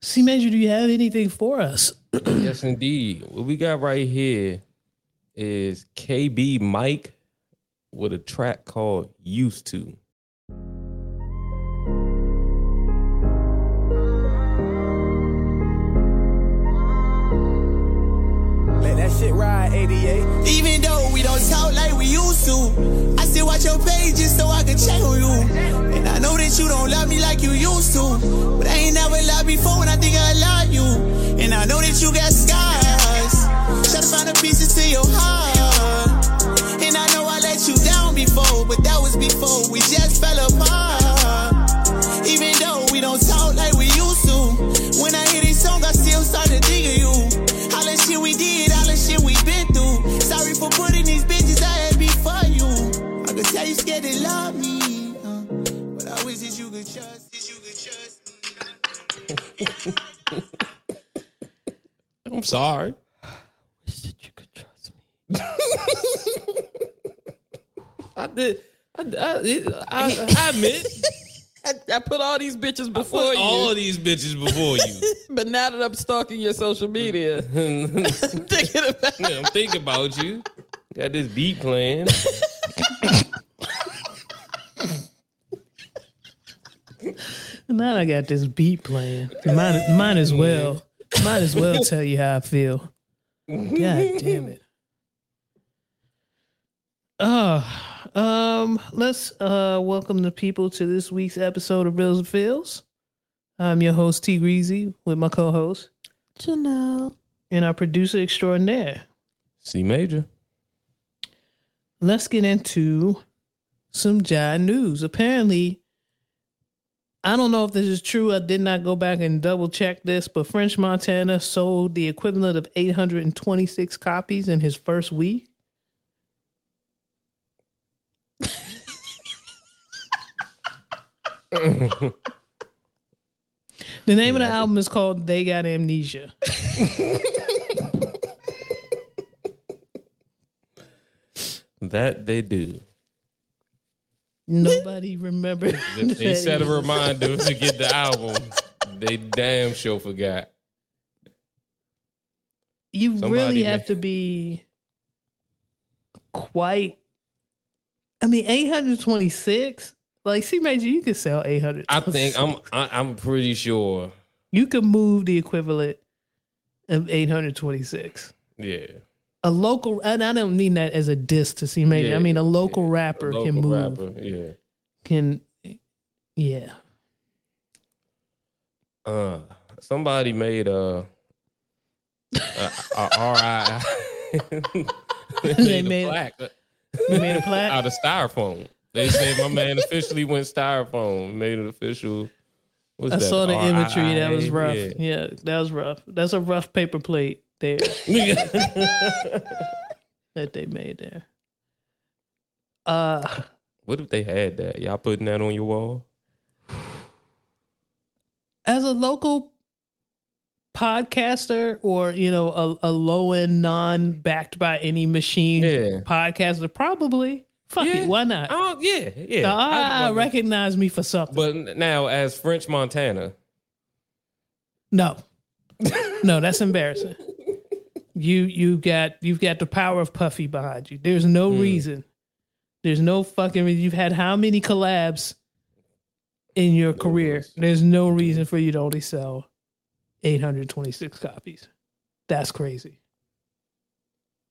Speaker 1: C Major, do you have anything for us?
Speaker 3: Yes, indeed. What we got right here is KB Mike with a track called Used to.
Speaker 4: Let that shit ride, 88.
Speaker 5: Even though we don't talk like we used to, I still watch your pages so I can check on you. And I know that you don't love me like you used to, but I ain't never loved before when I think I love you. And I know that you got scars. Before we just fell apart. Even though we don't talk like we used to, when I hear this song, I still start to think of you. All the shit we did, all the shit we been through. Sorry for putting these bitches I had before you. I could tell you scared to love me, uh, but I wish that you could trust, that you could trust me.
Speaker 3: I'm sorry.
Speaker 2: You could trust me.
Speaker 3: I did. I, I, I, I admit,
Speaker 2: I, I put all these bitches before
Speaker 3: put
Speaker 2: you,
Speaker 3: all of these bitches before you.
Speaker 2: but now that I'm stalking your social media, thinking about
Speaker 3: I'm thinking about you. Got this beat playing.
Speaker 1: Now I got this beat playing. Might, might as well. Might as well tell you how I feel. God damn it. Uh, um, let's uh welcome the people to this week's episode of Bills and Feels. I'm your host T Greasy with my co-host
Speaker 2: Janelle.
Speaker 1: and our producer extraordinaire.
Speaker 3: C major.
Speaker 1: let's get into some Jai news. Apparently, I don't know if this is true. I did not go back and double check this, but French Montana sold the equivalent of 826 copies in his first week. The name of the album is called They Got Amnesia.
Speaker 3: That they do.
Speaker 1: Nobody remembered.
Speaker 3: If they
Speaker 1: that
Speaker 3: set a reminder to get the album. They damn sure forgot.
Speaker 1: you
Speaker 3: Somebody
Speaker 1: really
Speaker 3: may-
Speaker 1: have to be quite i mean 826 like C Major you could sell 800
Speaker 3: I think I'm. I, I'm pretty sure.
Speaker 1: you could move the equivalent of 826
Speaker 3: Yeah.
Speaker 1: A local, and I don't mean that as a diss to C Major.
Speaker 3: Yeah,
Speaker 1: I mean a local
Speaker 3: yeah.
Speaker 1: rapper
Speaker 3: A
Speaker 1: can move,
Speaker 3: rapper, Yeah.
Speaker 1: can, yeah.
Speaker 3: Uh, somebody made a, a, a R.I.
Speaker 1: They made-
Speaker 3: a plaque
Speaker 1: You made a plaque.
Speaker 3: out of styrofoam. They said my man officially went styrofoam, made it official. What's
Speaker 1: I
Speaker 3: that?
Speaker 1: saw the imagery. That was rough.
Speaker 3: Yeah.
Speaker 1: Yeah, that was rough. That's a rough paper plate there that they made there. Uh,
Speaker 3: What if they had that? Y'all putting that on your wall?
Speaker 1: as a local podcaster or you know a, a low end non backed by any machine
Speaker 3: Yeah.
Speaker 1: podcaster, probably. Fuck
Speaker 3: Yeah.
Speaker 1: it, why not?
Speaker 3: Oh yeah, yeah.
Speaker 1: Ah,
Speaker 3: I-
Speaker 1: recognize me for something.
Speaker 3: But now, as French Montana,
Speaker 1: No, no, that's embarrassing. You you got you've got the power of Puffy behind you. There's no
Speaker 3: Hmm.
Speaker 1: reason. There's no fucking reason. You've had how many collabs in your career? There's no reason for you to only sell 826 copies. That's crazy.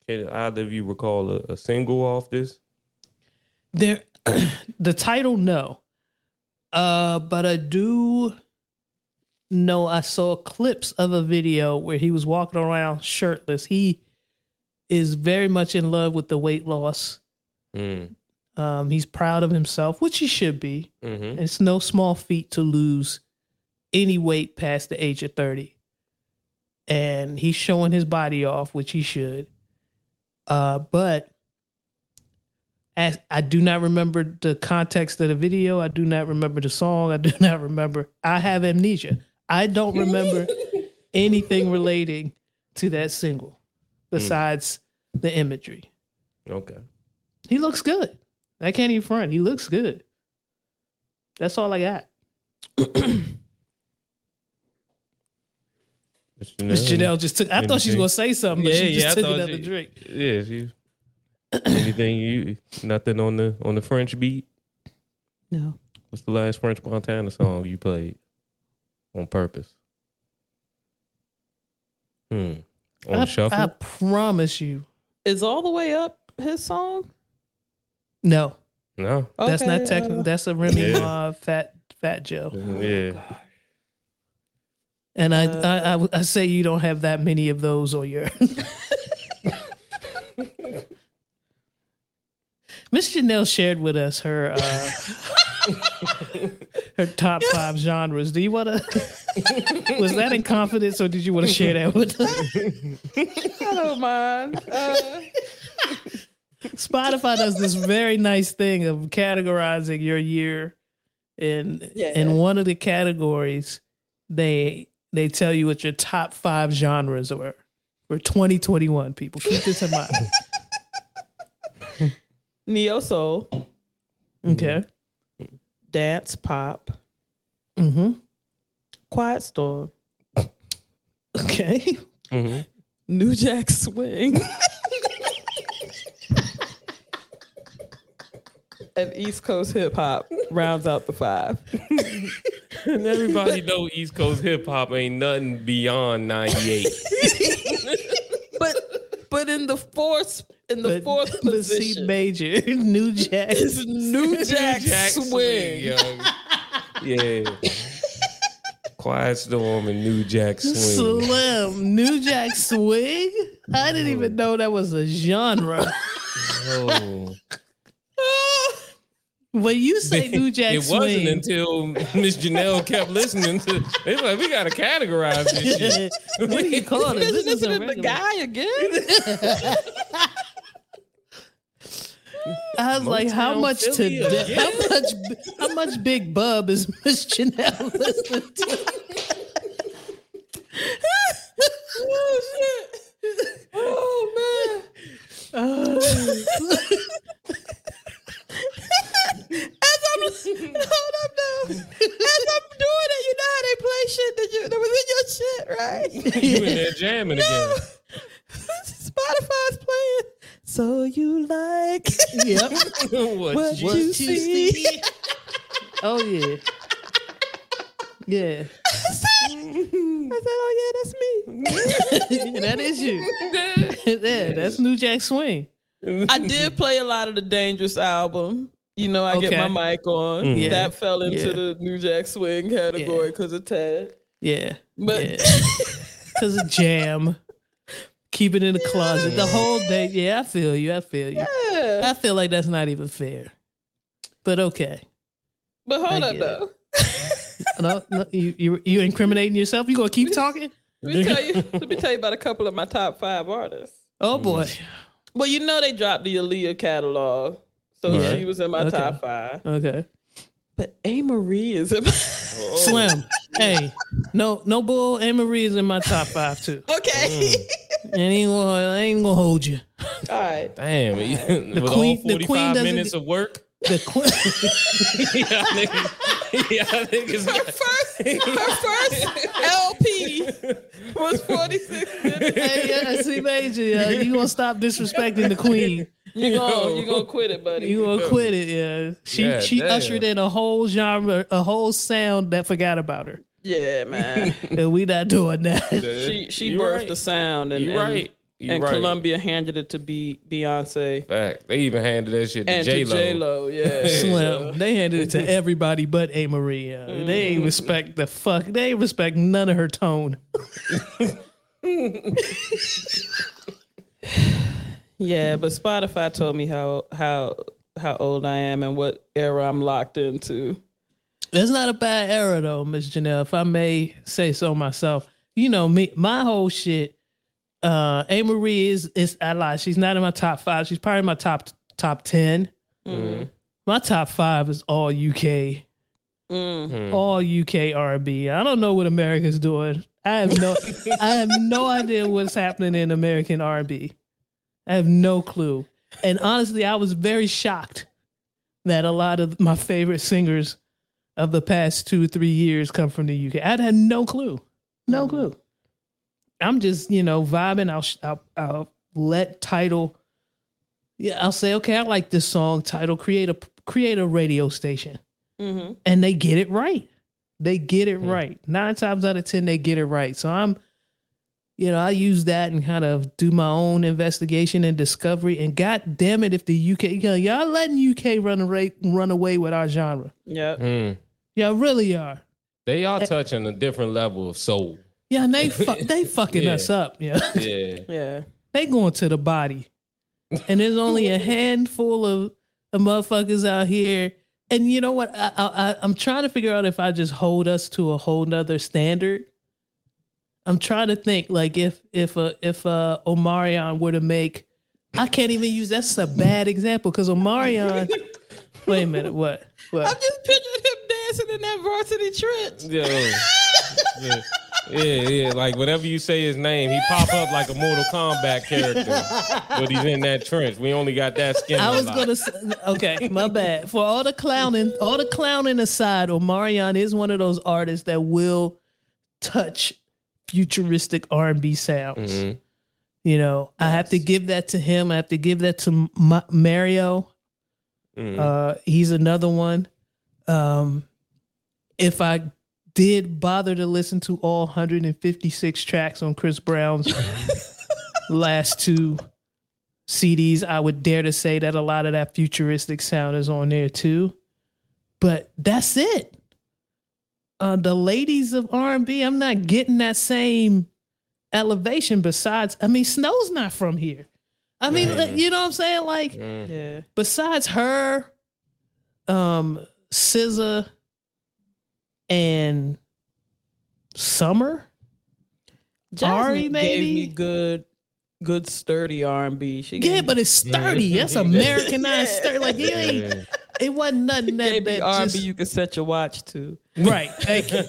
Speaker 3: can either of you recall a, a single off this?
Speaker 1: There, the title no, uh, but I do know I saw clips of a video where he was walking around shirtless. He is very much in love with the weight loss.
Speaker 3: Mm.
Speaker 1: Um, he's proud of himself, which he should be.
Speaker 3: Mm-hmm.
Speaker 1: It's no small feat to lose any weight past the age of 30. And he's showing his body off, which he should. Uh, but as I do not remember the context of the video. I do not remember the song. I do not remember. I have amnesia. I don't remember anything relating to that single besides hmm. the imagery.
Speaker 3: Okay.
Speaker 1: He looks good. I can't even front. He looks good. That's all I got. Miss Janelle just took. I thought she was gonna say something, but she just
Speaker 3: I
Speaker 1: took another
Speaker 3: she-
Speaker 1: drink.
Speaker 3: Yeah, she, anything you nothing on the on the French beat?
Speaker 1: No,
Speaker 3: What's the last French Montana song you played on purpose? Hmm. On
Speaker 1: I,
Speaker 3: shuffle?
Speaker 1: I promise you,
Speaker 2: Is all the way up his song?
Speaker 1: no.
Speaker 3: no.
Speaker 1: That's not
Speaker 2: Okay,
Speaker 1: technical.
Speaker 2: uh,
Speaker 1: That's a Remy
Speaker 3: Yeah.
Speaker 1: Ma Fat Fat Joe.
Speaker 3: Yeah.
Speaker 1: And I,
Speaker 2: Uh,
Speaker 1: I, I I say you don't have that many of those on your. Miss Janelle shared with us her uh, her top five genres. Do you want to? was that in confidence, or did you want to share that with us?
Speaker 2: I don't mind. Uh,
Speaker 1: Spotify does this very nice thing of categorizing your year, and
Speaker 2: Yeah.
Speaker 1: in one of the categories, they they tell you what your top five genres were for 2021. People keep this in mind.
Speaker 2: Neo soul,
Speaker 1: Okay.
Speaker 2: dance, pop,
Speaker 1: Mm-hmm.
Speaker 2: quiet storm,
Speaker 1: Okay.
Speaker 3: hmm
Speaker 2: New Jack Swing, and East Coast hip hop rounds out the five.
Speaker 3: And everybody know East Coast hip hop ain't nothing beyond 98.
Speaker 2: But but in the fourth in the
Speaker 1: But,
Speaker 2: fourth
Speaker 1: but C
Speaker 2: position
Speaker 1: major, New Jack.
Speaker 2: is New Jack, Swing.
Speaker 3: young. Yeah. Quiet Storm and New Jack Swing.
Speaker 1: Slim. New Jack Swing? I didn't even know that was a genre.
Speaker 3: Oh.
Speaker 1: When you say New Jack
Speaker 3: it
Speaker 1: Swing,
Speaker 3: wasn't until Miss Janelle kept listening to it's like we gotta categorize this shit.
Speaker 1: what do you call it? This
Speaker 2: Isn't
Speaker 1: a
Speaker 2: the guy again?
Speaker 1: I was like, how
Speaker 3: Motown
Speaker 1: much to
Speaker 3: Philly
Speaker 1: di- how much how much Big Bub is Miss Janelle listening to?
Speaker 2: oh shit! Oh man! As I'm hold up now. As I'm doing it, you know how they play shit that you that was in your shit, right?
Speaker 3: you in there jamming again.
Speaker 2: Spotify's playing. So you like
Speaker 1: Yep.
Speaker 3: what,
Speaker 2: what
Speaker 3: you-
Speaker 2: you see?
Speaker 1: Oh yeah. Yeah.
Speaker 2: I said, "Oh yeah, that's me."
Speaker 1: that is you. yeah, that's New Jack Swing.
Speaker 2: I did play a lot of the Dangerous album. You know, I
Speaker 1: Okay.
Speaker 2: get my mic on. Mm-hmm.
Speaker 1: Yeah.
Speaker 2: That fell into
Speaker 1: Yeah.
Speaker 2: the New Jack Swing category because of Ted.
Speaker 1: Yeah.
Speaker 2: But
Speaker 1: Yeah. Cause of jam. Keep it in the closet the whole day. Yeah, I feel you. I feel you.
Speaker 2: yeah.
Speaker 1: I feel like that's not even fair. But okay.
Speaker 2: But hold
Speaker 1: I
Speaker 2: up though.
Speaker 1: No, no, you, you you incriminating yourself? You gonna keep talking?
Speaker 2: Let me tell you. Let me tell you about a couple of my top five artists.
Speaker 1: Oh boy. Mm.
Speaker 2: Well, you know they dropped the Aaliyah catalog, so
Speaker 3: Right.
Speaker 2: she was in my
Speaker 1: Okay.
Speaker 2: top five.
Speaker 1: Okay.
Speaker 2: But Amerie is in my.
Speaker 1: Slim. Hey, no, no bull. Amerie is in my top five too.
Speaker 2: okay. Mm.
Speaker 1: And ain't gonna, I ain't gonna hold you.
Speaker 2: All right.
Speaker 3: Damn, with
Speaker 1: queen-
Speaker 3: all
Speaker 1: the queen
Speaker 3: 45
Speaker 1: doesn't
Speaker 3: minutes
Speaker 1: get-
Speaker 3: of work.
Speaker 1: The queen.
Speaker 3: yeah, niggas, yeah, niggas
Speaker 2: Her
Speaker 3: got-
Speaker 2: first, her first LP was 46
Speaker 1: hey, yeah, see, major. Yeah, you gonna stop disrespecting the queen?
Speaker 2: You gonna, you gonna quit it, buddy.
Speaker 1: You gonna quit it? Yeah. She
Speaker 3: Yeah,
Speaker 1: she
Speaker 3: damn.
Speaker 1: ushered in a whole genre, a whole sound that forgot about her,
Speaker 2: yeah, man.
Speaker 1: and we not doing that.
Speaker 2: She she
Speaker 3: You
Speaker 2: birthed
Speaker 3: right.
Speaker 2: the sound, and and,
Speaker 3: right. You
Speaker 2: and
Speaker 3: right.
Speaker 2: Columbia handed it to be Beyonce
Speaker 3: Fact. They even handed that shit to
Speaker 2: and
Speaker 3: J
Speaker 2: to J
Speaker 3: Lo.
Speaker 2: Lo. Yeah,
Speaker 1: Slim. They handed it to everybody but Amerie. yeah. They ain't respect the fuck. They ain't respect none of her tone.
Speaker 2: Yeah, but Spotify told me how how how old I am and what era I'm locked into.
Speaker 1: That's not a bad era though, Miss Janelle. If I may say so myself. You know me, my whole shit. Uh, Amerie is is I lie. She's not in my top five. She's probably in my top top ten. My top five is all UK,
Speaker 2: Mm.
Speaker 1: all UK R&B. I don't know what America's doing. I have no, I have no idea what's happening in American R&B. I have no clue. And honestly, I was very shocked that a lot of my favorite singers of the past two, three years come from the UK. I had no clue, no clue. I'm just, you know, vibing. I'll, I'll, I'll let title. Yeah, I'll say, okay, I like this song. Title, create a create a radio station,
Speaker 2: hmm
Speaker 1: and they get it right. They get it right. Nine times out of ten, they get it right. So I'm, you know, I use that and kind of do my own investigation and discovery. And God damn it, if the UK, you know, y'all letting UK run away, run away with our genre.
Speaker 2: Yeah.
Speaker 3: Mm.
Speaker 1: Y'all really are.
Speaker 3: They are touching a different level of soul.
Speaker 1: Yeah, and they fu- they fucking
Speaker 3: Yeah.
Speaker 1: us up. Yeah,
Speaker 3: Yeah.
Speaker 2: Yeah.
Speaker 1: they going to the body, and there's only a handful of, of motherfuckers out here. And you know what? I, I, I I'm trying to figure out if I just hold us to a whole nother standard. I'm trying to think like if if uh, if uh, Omarion were to make, I can't even use that's a bad example because Omarion. wait a minute, what? What I'm
Speaker 2: just picturing him dancing in that varsity trench.
Speaker 3: Yeah. yeah. Yeah, yeah. Like whenever you say his name, he pop up like a Mortal Kombat character. but he's in that trench. We only got that skin.
Speaker 1: I was gonna say, okay, my bad. For all the clowning, all the clowning aside, Omarion is one of those artists that will touch futuristic R and B sounds.
Speaker 3: Mhm.
Speaker 1: You know, I have to give that to him. I have to give that to Ma- Mario.
Speaker 3: Mhm.
Speaker 1: Uh, he's another one. Um, if I did bother to listen to all 156 tracks on Chris Brown's last two CDs, I would dare to say that a lot of that futuristic sound is on there too. But that's it. Uh, the ladies of R&B, I'm not getting that same elevation. Besides, I mean, Snoh's not from here. I mean, you know what I'm saying? Like,
Speaker 3: Mm.
Speaker 2: Yeah.
Speaker 1: besides her, um, SZA, and Summer.
Speaker 2: Jasmine
Speaker 1: Ari,
Speaker 2: gave
Speaker 1: maybe?
Speaker 2: me good, good sturdy R and B. She
Speaker 1: Yeah,
Speaker 2: gave
Speaker 1: but it's sturdy. That's Americanized sturdy. Like it ain't.
Speaker 3: Yeah.
Speaker 1: It wasn't nothing that, that
Speaker 2: R and B
Speaker 1: just
Speaker 2: you could set your watch to.
Speaker 1: right. Thank you.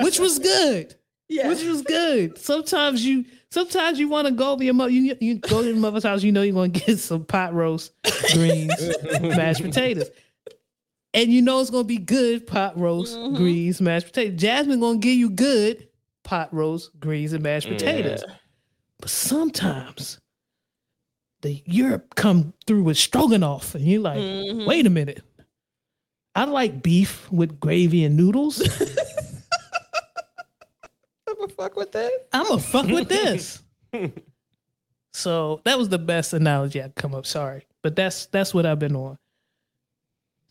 Speaker 1: Which was good.
Speaker 2: Yeah.
Speaker 1: Which was good. Sometimes you, sometimes you want to go over your mother. You, you go to your mother's house. You know you're gonna get some pot roast, greens, mashed potatoes, and you know it's gonna be good pot roast, greens, mashed potatoes. Jasmine gonna give you good pot roast, greens, and mashed potatoes. But sometimes the Europe come through with stroganoff, and you're like,
Speaker 2: Mhm.
Speaker 1: wait a minute. I like beef with gravy and noodles.
Speaker 2: I'ma fuck with that.
Speaker 1: I'm gonna fuck with this. so that was the best analogy I could come up. Sorry, but that's that's what I've been on.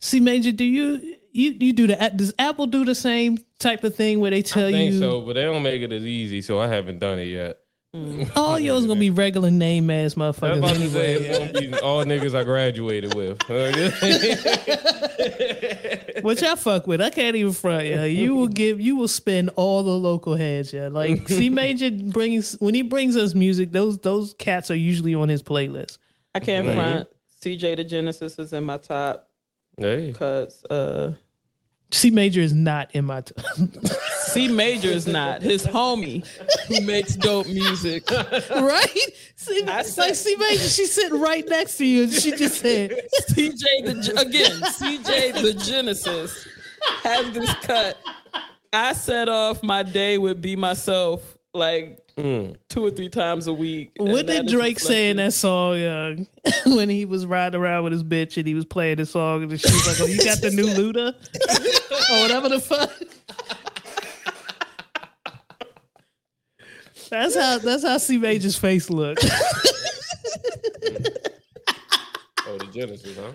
Speaker 1: See, Major, do you you you do the does Apple do the same type of thing where they tell you?
Speaker 3: I think
Speaker 1: you
Speaker 3: so, but they don't make it as easy, so I haven't done it yet.
Speaker 1: all yours are gonna be regular name ass
Speaker 3: I'm
Speaker 1: motherfuckers
Speaker 3: about say
Speaker 1: anyway?
Speaker 3: it's gonna be all niggas I graduated with.
Speaker 1: Which I fuck with. I can't even front. Yeah, you will give. You will spend all the local heads. Yeah, like C Major brings when he brings us music. Those those cats are usually on his playlist.
Speaker 2: I can't front. CJ the Genesis is in my top
Speaker 3: hey,
Speaker 2: because uh,
Speaker 1: C Major is not in my. T-
Speaker 2: C Major is not his homie who makes dope music.
Speaker 1: right? See,
Speaker 2: I
Speaker 1: it's like C Major. She's sitting right next to you, and she just said,
Speaker 2: CJ the again, CJ the Genesis has this cut. I set off my day with Be Myself like two or three times a week.
Speaker 1: "What did Drake say in that song uh, when he was riding around with his bitch and he was playing the song and she was like, "Oh, you got the new Luda or whatever the fuck." That's how that's how C Major's face looked.
Speaker 3: oh the Genesis, huh?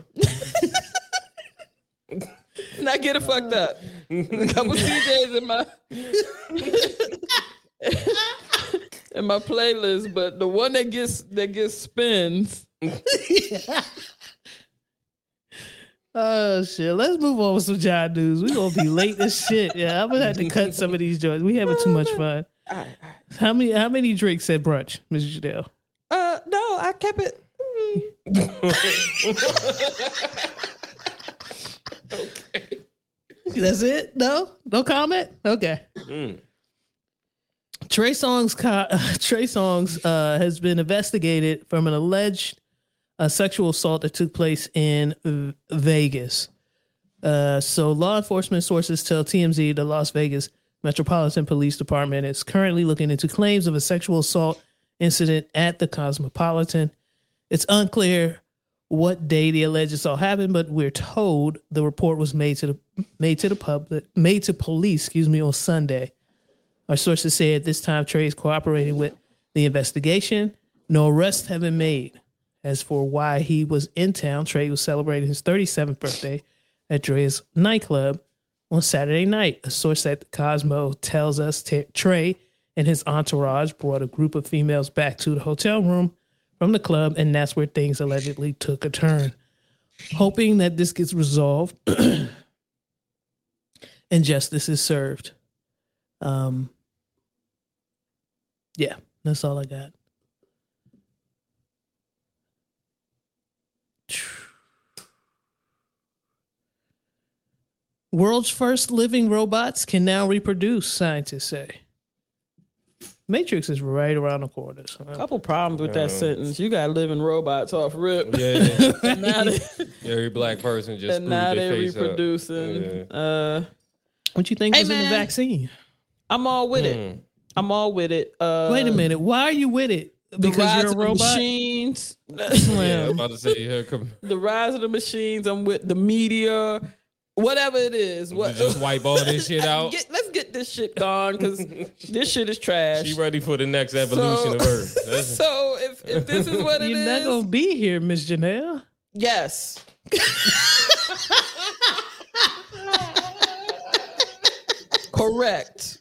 Speaker 2: Not get it fucked up. A couple CJs in my in my playlist, but the one that gets that gets spins.
Speaker 1: Oh shit! Let's move on with some John news. We gonna be late as shit. Yeah, I'm gonna have to cut some of these joints. We having too much fun. How many how many drinks at brunch, Mrs. Janelle?
Speaker 2: Uh, no, I kept it. Okay.
Speaker 1: That's it? No? No comment? Okay. Trey Songz Trey uh, has been investigated from an alleged uh, sexual assault that took place in Vegas. Uh, so law enforcement sources tell TMZ the Las Vegas Metropolitan Police Department is currently looking into claims of a sexual assault incident at the Cosmopolitan. It's unclear what day the alleged assault happened, but we're told the report was made to the made to the public, made to police, excuse me, on Sunday. Our sources say at this time Trey is cooperating with the investigation. No arrests have been made. As for why he was in town, Trey was celebrating his 37th birthday at Drai's nightclub on Saturday night. A source at Cosmo tells us T- Trey and his entourage brought a group of females back to the hotel room from the club, and that's where things allegedly took a turn. Hoping that this gets resolved and justice is served. Um, yeah, that's all I got. World's first living robots can now reproduce, scientists say. Matrix is right around the corner. so-
Speaker 2: Couple problems with that sentence. You got living robots off rip.
Speaker 3: Yeah,
Speaker 2: and they,
Speaker 3: every black person just
Speaker 2: and now
Speaker 3: their
Speaker 2: they
Speaker 3: face up.
Speaker 2: reproducing. Uh,
Speaker 1: What you think
Speaker 2: Hey,
Speaker 1: was in the vaccine?
Speaker 2: I'm all with it. I'm all with it. Uh,
Speaker 1: Wait a minute. Why are you with it?
Speaker 2: The
Speaker 1: Because
Speaker 2: rise
Speaker 1: you're a
Speaker 2: of the
Speaker 1: robot?
Speaker 2: machines.
Speaker 3: Yeah, I was
Speaker 1: Slim.
Speaker 3: about to say her com-
Speaker 2: the rise of the machines. I'm with the media, whatever it is. What,
Speaker 3: just wipe all this shit out.
Speaker 2: Get- let's get this shit gone because this shit is trash.
Speaker 3: She ready for the next evolution of Earth.
Speaker 2: So if, if this is what it
Speaker 1: You're
Speaker 2: is,
Speaker 1: not gonna be here, Miss Janelle.
Speaker 2: yes. Correct.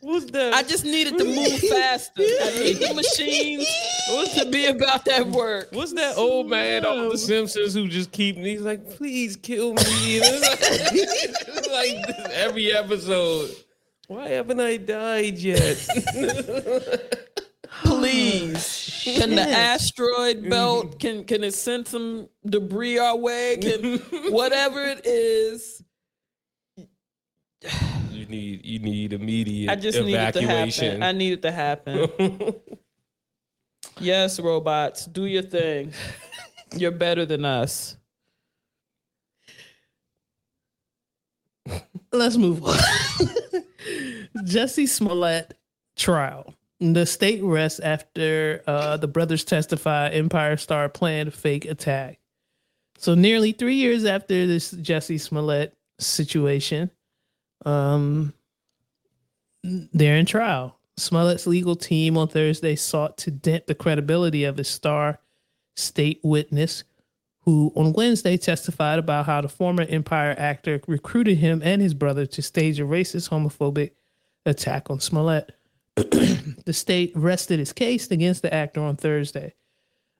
Speaker 3: What's that?
Speaker 2: I just needed to move faster. I need the machines What's to be about that work.
Speaker 3: What's that old man on The Simpsons who just keep? He's like, please kill me. It's like, it's like every episode. Why haven't I died yet?
Speaker 2: Please. Can the asteroid mm-hmm. belt can can it send some debris our way? Can whatever it is,
Speaker 3: you need you need immediate
Speaker 2: I just need it to
Speaker 3: evacuation.
Speaker 2: happen. I need it to happen. yes, robots, do your thing. You're better than us.
Speaker 1: Let's move on. Jussie Smollett trial. The state rests after uh, the brothers testify Empire Star planned fake attack. So nearly three years after this Jussie Smollett situation, um, they're in trial. Smollett's legal team on Thursday sought to dent the credibility of his star state witness, who on Wednesday testified about how the former Empire actor recruited him and his brother to stage a racist, homophobic attack on Smollett. the state rested its case against the actor on Thursday.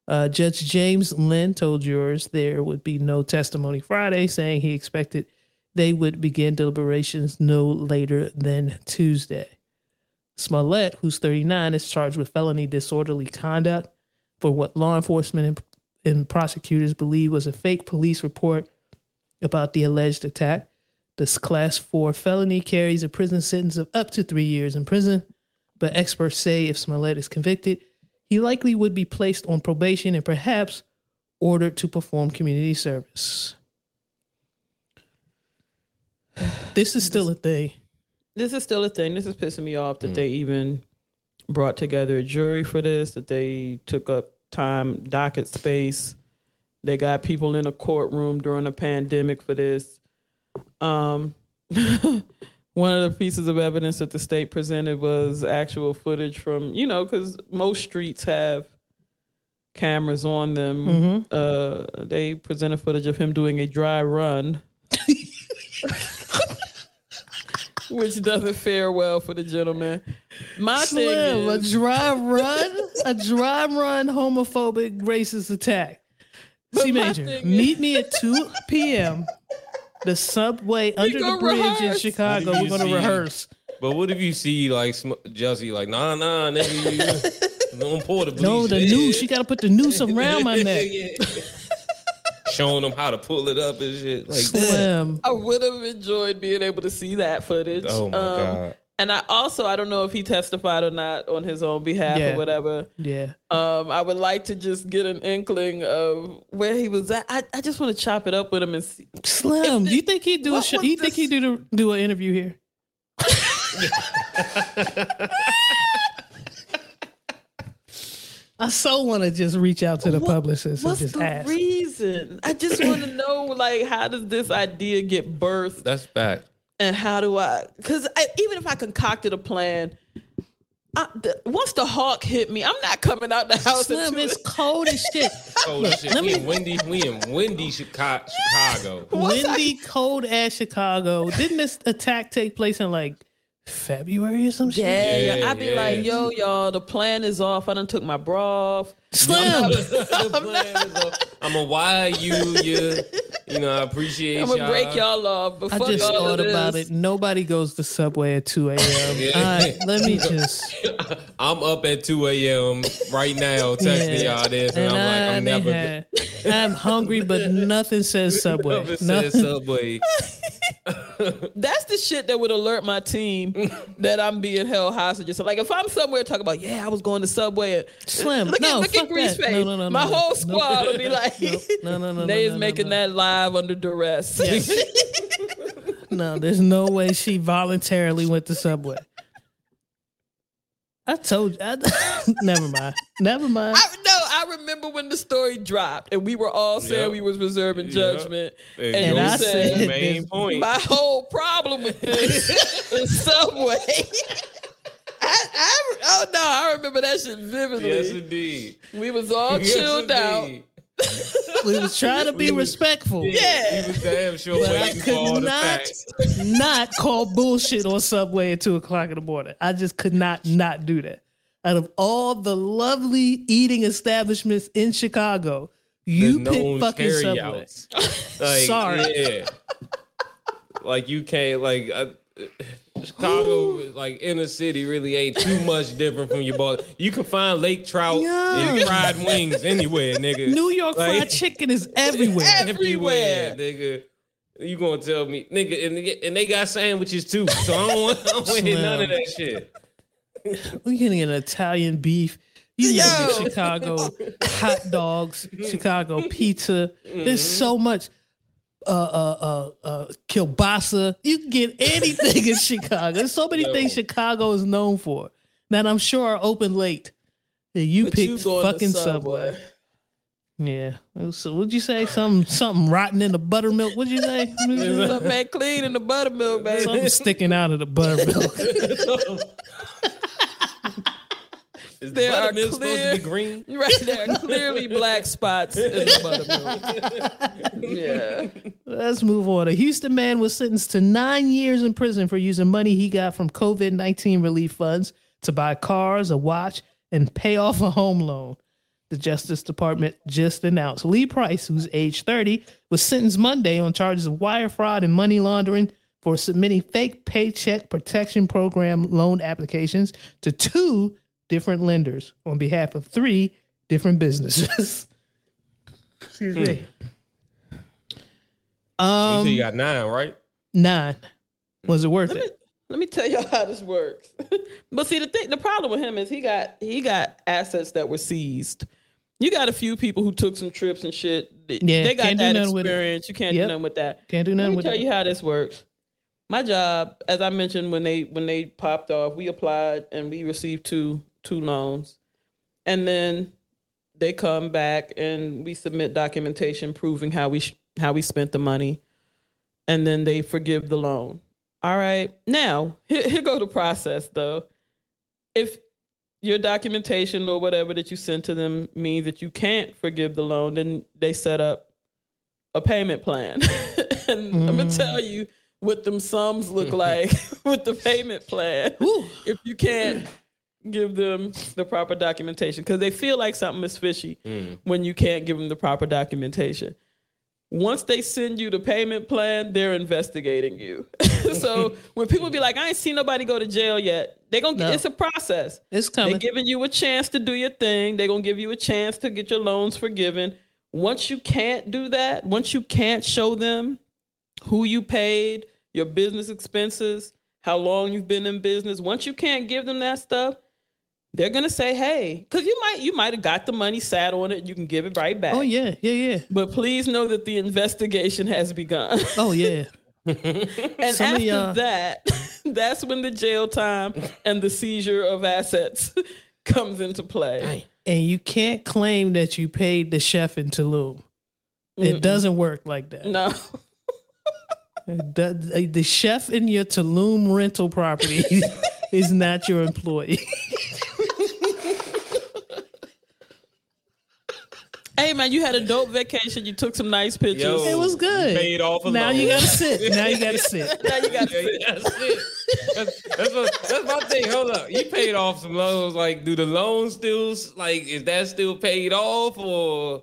Speaker 1: Uh, Judge James Linn told jurors there would be no testimony Friday, saying he expected they would begin deliberations no later than Tuesday. Smollett, who's 39, is charged with felony disorderly conduct for what law enforcement and, and prosecutors believe was a fake police report about the alleged attack. This class four felony carries a prison sentence of up to three years in prison, but experts say if Smollett is convicted, he likely would be placed on probation and perhaps ordered to perform community service. This is still a thing.
Speaker 2: This is still a thing. This is pissing me off
Speaker 3: Mm.
Speaker 2: that they even brought together a jury for this, that they took up time, docket space. They got people in a courtroom during a pandemic for this. Um, one of the pieces of evidence that the state presented was actual footage from, you know, because most streets have cameras on them.
Speaker 1: Mhm.
Speaker 2: Uh, they presented footage of him doing a dry run. Which doesn't fare well for the gentleman. My
Speaker 1: Slim,
Speaker 2: thing
Speaker 1: a
Speaker 2: is,
Speaker 1: dry run, a dry run homophobic racist attack.
Speaker 2: But
Speaker 1: C Major,
Speaker 2: thing
Speaker 1: meet me at 2 p.m. The subway under the
Speaker 2: gonna
Speaker 1: bridge in. Chicago. We're going to
Speaker 3: see?
Speaker 1: rehearse.
Speaker 3: But what if you see like Sm- Jussie like nah nah nigga you don't pour the
Speaker 1: No, the
Speaker 3: bleach.
Speaker 1: noose. You got to put the noose around my neck.
Speaker 3: Yeah. Showing them how to pull it up and shit like that.
Speaker 1: Slim.
Speaker 2: I would have enjoyed being able to see that footage.
Speaker 3: Oh my
Speaker 2: Um,
Speaker 3: god.
Speaker 2: And I also, I don't know if he testified or not on his own behalf
Speaker 1: Yeah.
Speaker 2: or whatever.
Speaker 1: Yeah.
Speaker 2: Um, I would like to just get an inkling of where he was at. I, I just want to chop it up with him and see.
Speaker 1: Slim, Do you think he'd do a
Speaker 2: What
Speaker 1: show?
Speaker 2: was
Speaker 1: You think he'd do, the, do an interview here? I so want to just reach out to the
Speaker 2: What-
Speaker 1: publicist and
Speaker 2: What's
Speaker 1: just
Speaker 2: the
Speaker 1: ask.
Speaker 2: reason? I just want to know, like, how does this idea get birthed?
Speaker 3: That's fact.
Speaker 2: and how do I? Because even if I concocted a plan, I, the, once the hawk hit me, I'm not coming out the house.
Speaker 1: Slim,
Speaker 2: until
Speaker 1: it's cold as shit.
Speaker 3: Oh shit.
Speaker 1: let
Speaker 3: We
Speaker 1: me-
Speaker 3: in windy we in windy Chicago. Chicago.
Speaker 2: Once I-
Speaker 1: Windy, cold ass Chicago. Didn't this attack take place in like February or some shit?
Speaker 2: Yeah,
Speaker 3: Yeah,
Speaker 2: yeah. I'd be
Speaker 3: yeah.
Speaker 2: like, yo, y'all, the plan is off. I done took my bra off.
Speaker 1: Slim.
Speaker 3: The plan is, I'm gonna wire you. You, you know, I appreciate
Speaker 2: I'm gonna
Speaker 3: y'all.
Speaker 2: break y'all off. But
Speaker 1: I just
Speaker 2: all
Speaker 1: thought
Speaker 2: of
Speaker 1: about
Speaker 2: this.
Speaker 1: it. Nobody goes to Subway at 2 a.m.
Speaker 3: Yeah.
Speaker 1: All right, let me just.
Speaker 3: I'm up at 2 a.m. right now texting
Speaker 1: Yeah.
Speaker 3: y'all this, and,
Speaker 1: And
Speaker 3: I'm like,
Speaker 1: I
Speaker 3: I'm never.
Speaker 1: had- I'm hungry, but nothing says Subway.
Speaker 3: Never said
Speaker 1: Nothing.
Speaker 3: Subway.
Speaker 2: That's the shit that would alert my team that I'm being held hostage. So, like, if I'm somewhere talking about, yeah, I was going to Subway. And,
Speaker 1: Slim,
Speaker 2: look
Speaker 1: no,
Speaker 2: at look
Speaker 1: fuck
Speaker 2: at Grease
Speaker 1: that.
Speaker 2: face.
Speaker 1: No, no, no,
Speaker 2: my
Speaker 1: no,
Speaker 2: whole
Speaker 1: no.
Speaker 2: squad will be like,
Speaker 1: No, no, no, no,
Speaker 2: Nay's
Speaker 1: no, no,
Speaker 2: making
Speaker 1: no.
Speaker 2: that live under duress.
Speaker 1: No, there's no way she voluntarily went to Subway. I told you. I, never mind. Never mind.
Speaker 2: I, no, I remember when the story dropped and we were all saying
Speaker 3: Yep.
Speaker 2: we was reserving
Speaker 3: Yep.
Speaker 2: judgment.
Speaker 3: And,
Speaker 2: And
Speaker 3: you
Speaker 1: I
Speaker 3: said
Speaker 1: said
Speaker 3: main point.
Speaker 2: My whole problem with this is Subway. I, I, oh no, I remember that shit vividly.
Speaker 3: yes, indeed.
Speaker 2: we was all
Speaker 3: Yes,
Speaker 2: chilled out.
Speaker 1: we was trying to be respectful.
Speaker 2: Yeah.
Speaker 3: He was damn sure
Speaker 1: But I
Speaker 3: waiting for all
Speaker 1: could
Speaker 3: the
Speaker 1: not,
Speaker 3: facts.
Speaker 1: not call bullshit on Subway at two o'clock in the morning. I just could not not do that. Out of all the lovely eating establishments in Chicago, you
Speaker 3: There's
Speaker 1: pick
Speaker 3: no
Speaker 1: fucking Subway.
Speaker 3: Like,
Speaker 1: Sorry.
Speaker 3: Yeah. like you can't like uh, Chicago, like inner city, really ain't too much different from your boss. You can find lake trout
Speaker 1: Yeah.
Speaker 3: and fried wings anywhere, nigga.
Speaker 1: New York
Speaker 3: Like-
Speaker 1: fried chicken is everywhere.
Speaker 3: everywhere, nigga. You gonna tell me, nigga, and they, and they got sandwiches too. So I don't want, I don't want to hear none of that shit.
Speaker 1: We're getting an Italian beef. You need to
Speaker 2: Yo.
Speaker 1: Chicago hot dogs, Chicago pizza. There's so much uh uh uh uh kielbasa. You can get anything in Chicago. There's so many
Speaker 3: Yo.
Speaker 1: things Chicago is known for that I'm sure are open late. And you
Speaker 2: But
Speaker 1: picked
Speaker 2: you
Speaker 1: fucking Subway. Yeah. So what'd you say? Something something rotten in the buttermilk. What'd you say?
Speaker 2: Something ain't clean in the buttermilk, baby.
Speaker 1: something sticking out of the buttermilk.
Speaker 3: Is
Speaker 2: There are
Speaker 3: buttermilk supposed to be green?
Speaker 2: Right there, are clearly black spots in the buttermilk. yeah.
Speaker 1: Let's move on. A Houston man was sentenced to nine years in prison for using money he got from COVID 19 relief funds to buy cars, a watch, and pay off a home loan. The Justice Department just announced Lee Price, who's age 30, was sentenced Monday on charges of wire fraud and money laundering for submitting fake Paycheck Protection Program loan applications to two different lenders on behalf of three different businesses. Excuse me.
Speaker 3: You
Speaker 1: Um,
Speaker 3: said you got nine, right?
Speaker 1: Nine. Was it worth it?
Speaker 2: Let me tell y'all how this works. but see, the thing, the problem with him is he got he got assets that were seized. You got a few people who took some trips and shit.
Speaker 1: Yeah,
Speaker 2: they got
Speaker 1: can't
Speaker 2: that
Speaker 1: nothing with it.
Speaker 2: experience. You can't
Speaker 1: Yep.
Speaker 2: do nothing with that.
Speaker 1: Can't do nothing.
Speaker 2: Let me
Speaker 1: with
Speaker 2: tell
Speaker 1: that.
Speaker 2: you how this works. My job, as I mentioned when they when they popped off, we applied and we received two two loans, and then they come back and we submit documentation proving how we sh- how we spent the money, and then they forgive the loan. All right, now here, here go the process though. If your documentation or whatever that you sent to them means that you can't forgive the loan, then they set up a payment plan. and I'm gonna mm. tell you what them sums look like with the payment plan. If you can't give them the proper documentation, because they feel like something is fishy mm. when you can't give them the proper documentation. Once they send you the payment plan, they're investigating you. so when people be like, "I ain't seen nobody go to jail yet," they gonna.
Speaker 1: No.
Speaker 2: It's a process.
Speaker 1: It's coming.
Speaker 2: They're giving you a chance to do your thing. They're gonna give you a chance to get your loans forgiven. Once you can't do that, once you can't show them who you paid, your business expenses, how long you've been in business, once you can't give them that stuff, they're gonna say, "Hey," because you might you might have got the money sat on it. You can give it right back.
Speaker 1: oh yeah, yeah, yeah.
Speaker 2: But please know that the investigation has begun.
Speaker 1: Oh yeah.
Speaker 2: and
Speaker 1: Some
Speaker 2: after that, that's when the jail time and the seizure of assets comes into play.
Speaker 1: And you can't claim that you paid the chef in Tulum. It doesn't work like that.
Speaker 2: No.
Speaker 1: The, the chef in your Tulum rental property is not your employee.
Speaker 2: Hey man, you had a dope vacation. You took some nice pictures.
Speaker 3: Yo.
Speaker 1: It was good.
Speaker 3: Paid off a
Speaker 1: now
Speaker 3: loan.
Speaker 1: you gotta sit. Now you gotta sit.
Speaker 2: now you got
Speaker 3: Yeah, that's it. That's, that's, what, that's my thing. Hold up. You paid off some loans. Like, do the loans still, like, is that still paid off or?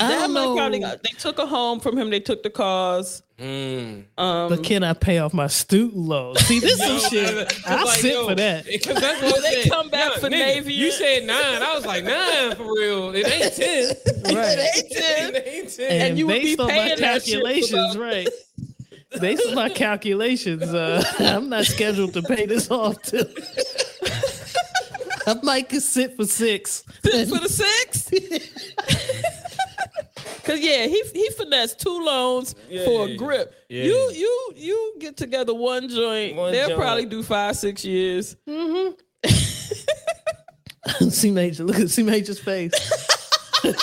Speaker 1: I don't know.
Speaker 2: probably oh. got, they took a home from him. They took the cars.
Speaker 3: Hmm.
Speaker 2: Um,
Speaker 1: but can I pay off my student loans? See, this is some shit. I sit for that.
Speaker 3: Because that's what
Speaker 2: They
Speaker 3: I said.
Speaker 2: come back for Navy
Speaker 3: You said nine. I was like, nine for real. It ain't 10.
Speaker 1: Right.
Speaker 2: it ain't 10.
Speaker 3: it ain't 10.
Speaker 1: And,
Speaker 2: you would be
Speaker 1: based on my
Speaker 2: paying that shit
Speaker 1: calculations, right? Based on my calculations, uh, I'm not scheduled to pay this off till I might could sit for six.
Speaker 2: Sit for the six. Cause yeah, he he finessed two loans
Speaker 3: Yeah,
Speaker 2: for
Speaker 3: yeah,
Speaker 2: a grip.
Speaker 3: yeah.
Speaker 2: You you you get together one joint,
Speaker 3: One
Speaker 2: they'll
Speaker 3: joint.
Speaker 2: probably do five six years. Mm-hmm.
Speaker 1: C Major, look at C Major's face.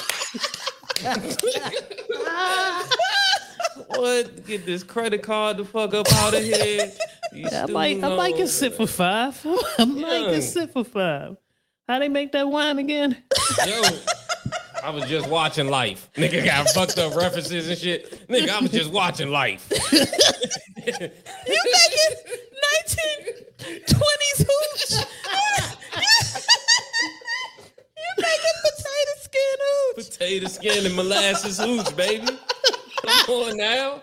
Speaker 3: What? Get this credit card the fuck up out of here. You
Speaker 1: I might, I might can sit for five. I might
Speaker 3: Yeah.
Speaker 1: can sit for five. How they make that wine again?
Speaker 3: Yo, I was just watching life. Nigga got fucked up references and shit. Nigga, I was just watching life.
Speaker 2: You making nineteen twenties hooch. you making potato skin hooch.
Speaker 3: Potato skin and molasses hooch, baby. Come on now.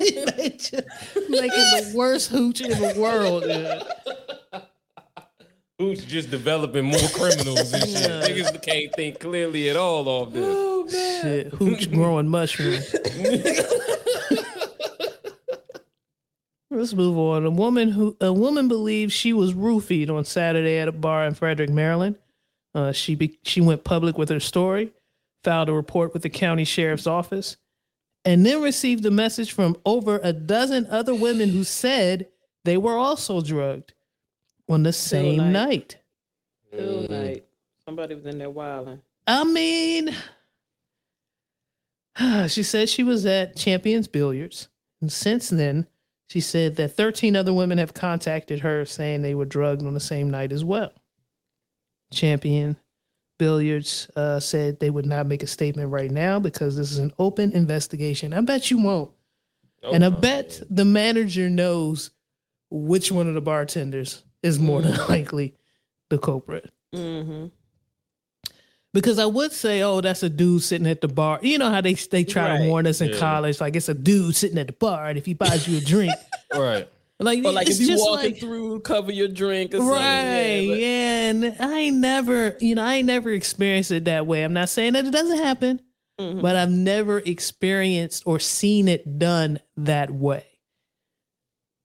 Speaker 1: Major making the worst hooch in the world. dude.
Speaker 3: Hooch just developing more criminals and shit. Niggas can't think clearly at all off this.
Speaker 1: Shit, hooch growing mushrooms. Let's move on. A woman who a woman believes she was roofied on Saturday at a bar in Frederick, Maryland. Uh, she be, she went public with her story, filed a report with the county sheriff's office, and then received a message from over a dozen other women who said they were also drugged on the same
Speaker 2: night.
Speaker 1: night.
Speaker 2: Still night. Somebody was in there wilding.
Speaker 1: I mean, she said she was at Champions Billiards. And since then, she said that 13 other women have contacted her saying they were drugged on the same night as well. Champion Billiards uh, said they would not make a statement right now because this is an open investigation. I bet you won't. and I bet the manager knows which one of the bartenders is more than likely the culprit.
Speaker 2: Mm-hmm.
Speaker 1: Because I would say, oh, that's a dude sitting at the bar. You know how they they try
Speaker 2: Right.
Speaker 1: to warn us in
Speaker 3: Yeah.
Speaker 1: college, like it's a dude sitting at the bar, and if he buys you a drink,
Speaker 3: Right.
Speaker 1: like,
Speaker 2: Or like
Speaker 1: it's
Speaker 2: if you
Speaker 1: just
Speaker 2: walking
Speaker 1: like,
Speaker 2: through, cover your drink or something.
Speaker 1: right?
Speaker 2: Yeah,
Speaker 1: Yeah, and I ain't never, you know, I ain't never experienced it that way. I'm not saying that it doesn't happen,
Speaker 2: Mhm.
Speaker 1: but I've never experienced or seen it done that way.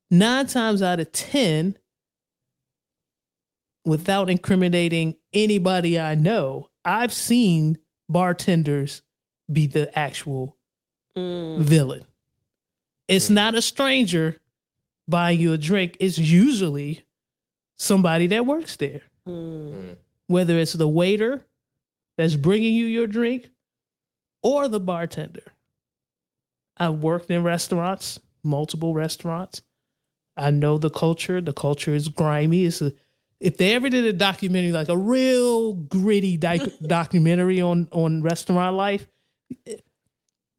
Speaker 1: Nine times out of ten, without incriminating anybody I know, I've seen bartenders be the actual
Speaker 2: Mm.
Speaker 1: villain. It's not a stranger buying you a drink. It's usually somebody that works there,
Speaker 2: Mm.
Speaker 1: whether it's the waiter that's bringing you your drink or the bartender. I've worked in restaurants, multiple restaurants. I know the culture. The culture is grimy. It's a, if they ever did a documentary, like a real gritty doc- documentary on on restaurant life,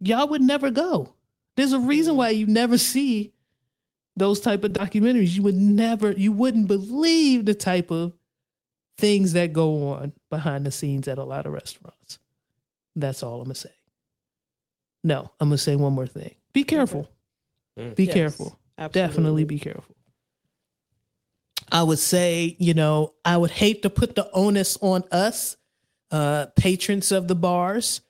Speaker 1: y'all would never go. There's a reason why you never see those type of documentaries. You would never, you wouldn't believe the type of things that go on behind the scenes at a lot of restaurants. That's all I'm gonna say. No, I'm gonna say one more thing. Be careful.
Speaker 3: Mm.
Speaker 1: Be
Speaker 2: Yes,
Speaker 1: careful.
Speaker 2: absolutely.
Speaker 1: Definitely be careful. I would say, you know, I would hate to put the onus on us, uh, patrons of the bars,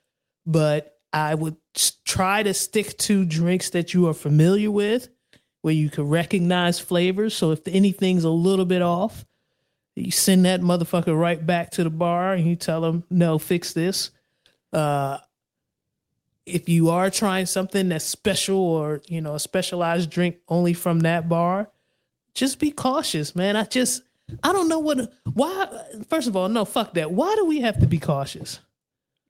Speaker 1: but I would try to stick to drinks that you are familiar with, where you can recognize flavors. So if anything's a little bit off, you send that motherfucker right back to the bar and you tell them, no, fix this. Uh, if you are trying something that's special or you know a specialized drink only from that bar just be cautious man i just i don't know what why first of all no fuck that why do we have to be cautious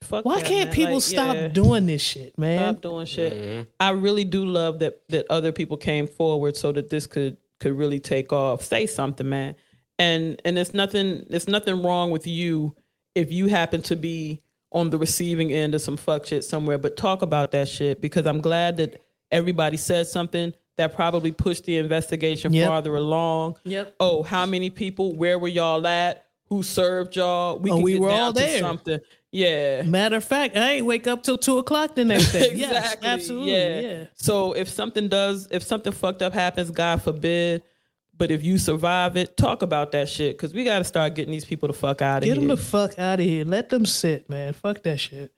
Speaker 2: Fuck
Speaker 1: why
Speaker 2: that,
Speaker 1: can't
Speaker 2: man.
Speaker 1: people
Speaker 2: Like,
Speaker 1: stop
Speaker 2: yeah.
Speaker 1: doing this shit man
Speaker 2: Stop doing shit.
Speaker 3: Mm-hmm.
Speaker 2: I really do love that that other people came forward so that this could could really take off. Say something, man. And and it's nothing it's nothing wrong with you if you happen to be on the receiving end of some fuck shit somewhere, but talk about that shit because I'm glad that everybody said something that probably pushed the investigation
Speaker 1: Yep.
Speaker 2: farther along.
Speaker 1: Yep.
Speaker 2: Oh, how many people? Where were y'all at? Who served y'all? We
Speaker 1: Oh,
Speaker 2: can
Speaker 1: we
Speaker 2: get
Speaker 1: were
Speaker 2: down
Speaker 1: all
Speaker 2: to
Speaker 1: there.
Speaker 2: something. Yeah.
Speaker 1: matter of fact i ain't wake up till two o'clock the next day yes
Speaker 2: exactly.
Speaker 1: absolutely
Speaker 2: Yeah.
Speaker 1: yeah,
Speaker 2: So if something does, if something fucked up happens, God forbid, but if you survive it, talk about that shit because we got to start getting these people the fuck out of here.
Speaker 1: Get them the fuck out of here. Let them sit, man. Fuck that shit.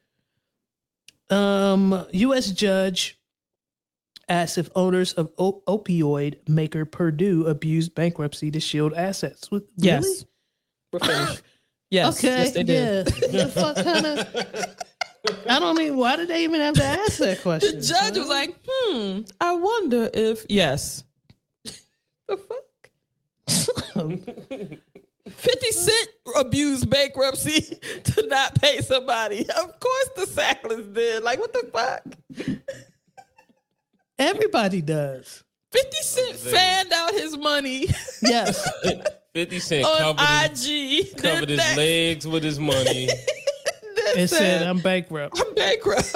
Speaker 1: Um, U.S. judge asked if owners of op- opioid maker Purdue abused bankruptcy to shield assets. What-
Speaker 2: yes,
Speaker 1: really?
Speaker 2: we're finished. Yes,
Speaker 1: Okay.
Speaker 2: yes, they did.
Speaker 1: Yeah. the fuck kind of. I don't mean. Why did they even have to ask that question?
Speaker 2: The judge was like, "Hmm, I wonder if yes." the fuck. Fifty Cent abused bankruptcy to not pay somebody. Of course, the Sacklers did. Like, what the fuck?
Speaker 1: Everybody does.
Speaker 2: 50 Cent fanned out his money
Speaker 1: Yes.
Speaker 3: 50 Cent
Speaker 2: on
Speaker 3: covered his,
Speaker 2: IG.
Speaker 3: covered his
Speaker 2: Then
Speaker 3: legs with his money.
Speaker 2: that
Speaker 1: It said I'm bankrupt.
Speaker 2: I'm bankrupt.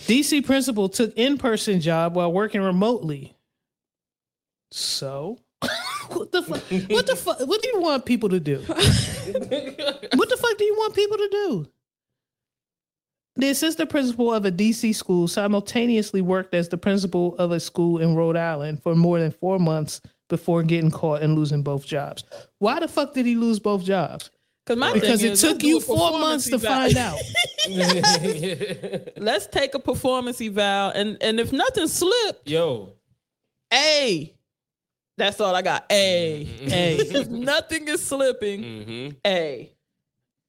Speaker 1: DC principal took in-person job while working remotely. So, what the fuck? What the fuck? What do you want people to do? what the fuck do you want people to do? The assistant principal of a DC school simultaneously worked as the principal of a school in Rhode Island for more than four months before getting caught and losing both jobs. Why the fuck did he lose both jobs?
Speaker 2: my
Speaker 1: Because
Speaker 2: thing
Speaker 1: it
Speaker 2: is,
Speaker 1: took you four
Speaker 2: performance
Speaker 1: months to
Speaker 2: eval.
Speaker 1: find out.
Speaker 2: Let's take a performance eval, and and if nothing slipped,
Speaker 3: Yo,
Speaker 2: A. That's all I got. A.
Speaker 1: A.
Speaker 2: if nothing is slipping,
Speaker 3: hmm
Speaker 2: A.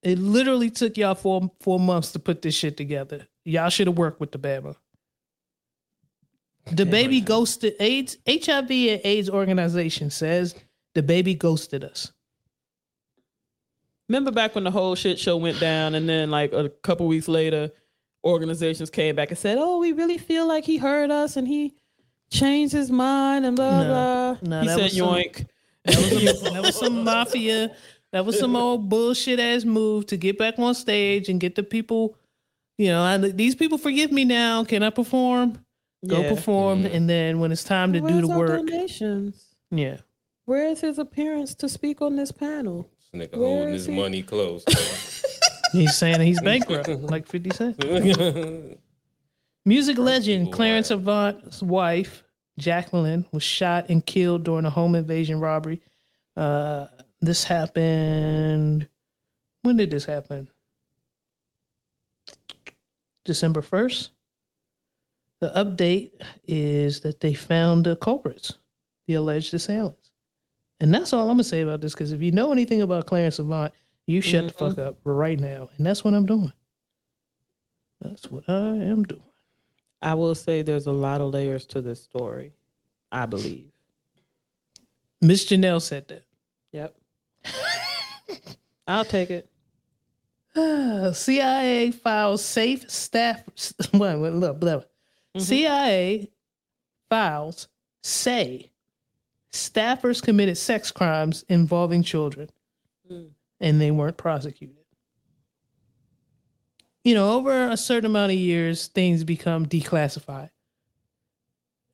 Speaker 1: It literally took y'all four four months to put this shit together. Y'all should have worked with the Bama. DaBaby ghosted AIDS HIV and AIDS organization says DaBaby ghosted us.
Speaker 2: Remember back when the whole shit show went down, and then like a couple weeks later, organizations came back and said, "Oh, we really feel like he heard us and he changed his mind and blah
Speaker 1: No.
Speaker 2: blah."
Speaker 1: No,
Speaker 2: he said,
Speaker 1: some-
Speaker 2: "Yoink."
Speaker 1: That was, some, that was some mafia. That was some old bullshit ass move to get back on stage and get the people. You know, I, these people forgive me now. Can I perform? Go
Speaker 2: Yeah.
Speaker 1: perform, and then when it's time to do the work,
Speaker 2: donations?
Speaker 1: yeah.
Speaker 2: Where is his appearance to speak on this panel?
Speaker 3: This nigga
Speaker 2: Where
Speaker 3: holding his
Speaker 2: he?
Speaker 3: money close.
Speaker 1: He's saying he's bankrupt, like Fifty Cent. Music legend Clarence
Speaker 3: wild.
Speaker 1: Avant's wife, Jacqueline, was shot and killed during a home invasion robbery. Uh, this happened. When did this happen? December 1st. The update is that they found the culprits, the alleged assailants. And that's all I'm going to say about this because if you know anything about Clarence Avant, you shut the fuck mm-hmm. up right now. And that's what I'm doing. That's what I am doing.
Speaker 2: I will say there's a lot of layers to this story. I believe.
Speaker 1: Miss Janelle said that.
Speaker 2: Yep. I'll take it.
Speaker 1: CIA files safe staff. Wait, wait, look, blah. Mm-hmm. CIA files say staffers committed sex crimes involving children, mm. and they weren't prosecuted. You know, over a certain amount of years, things become declassified.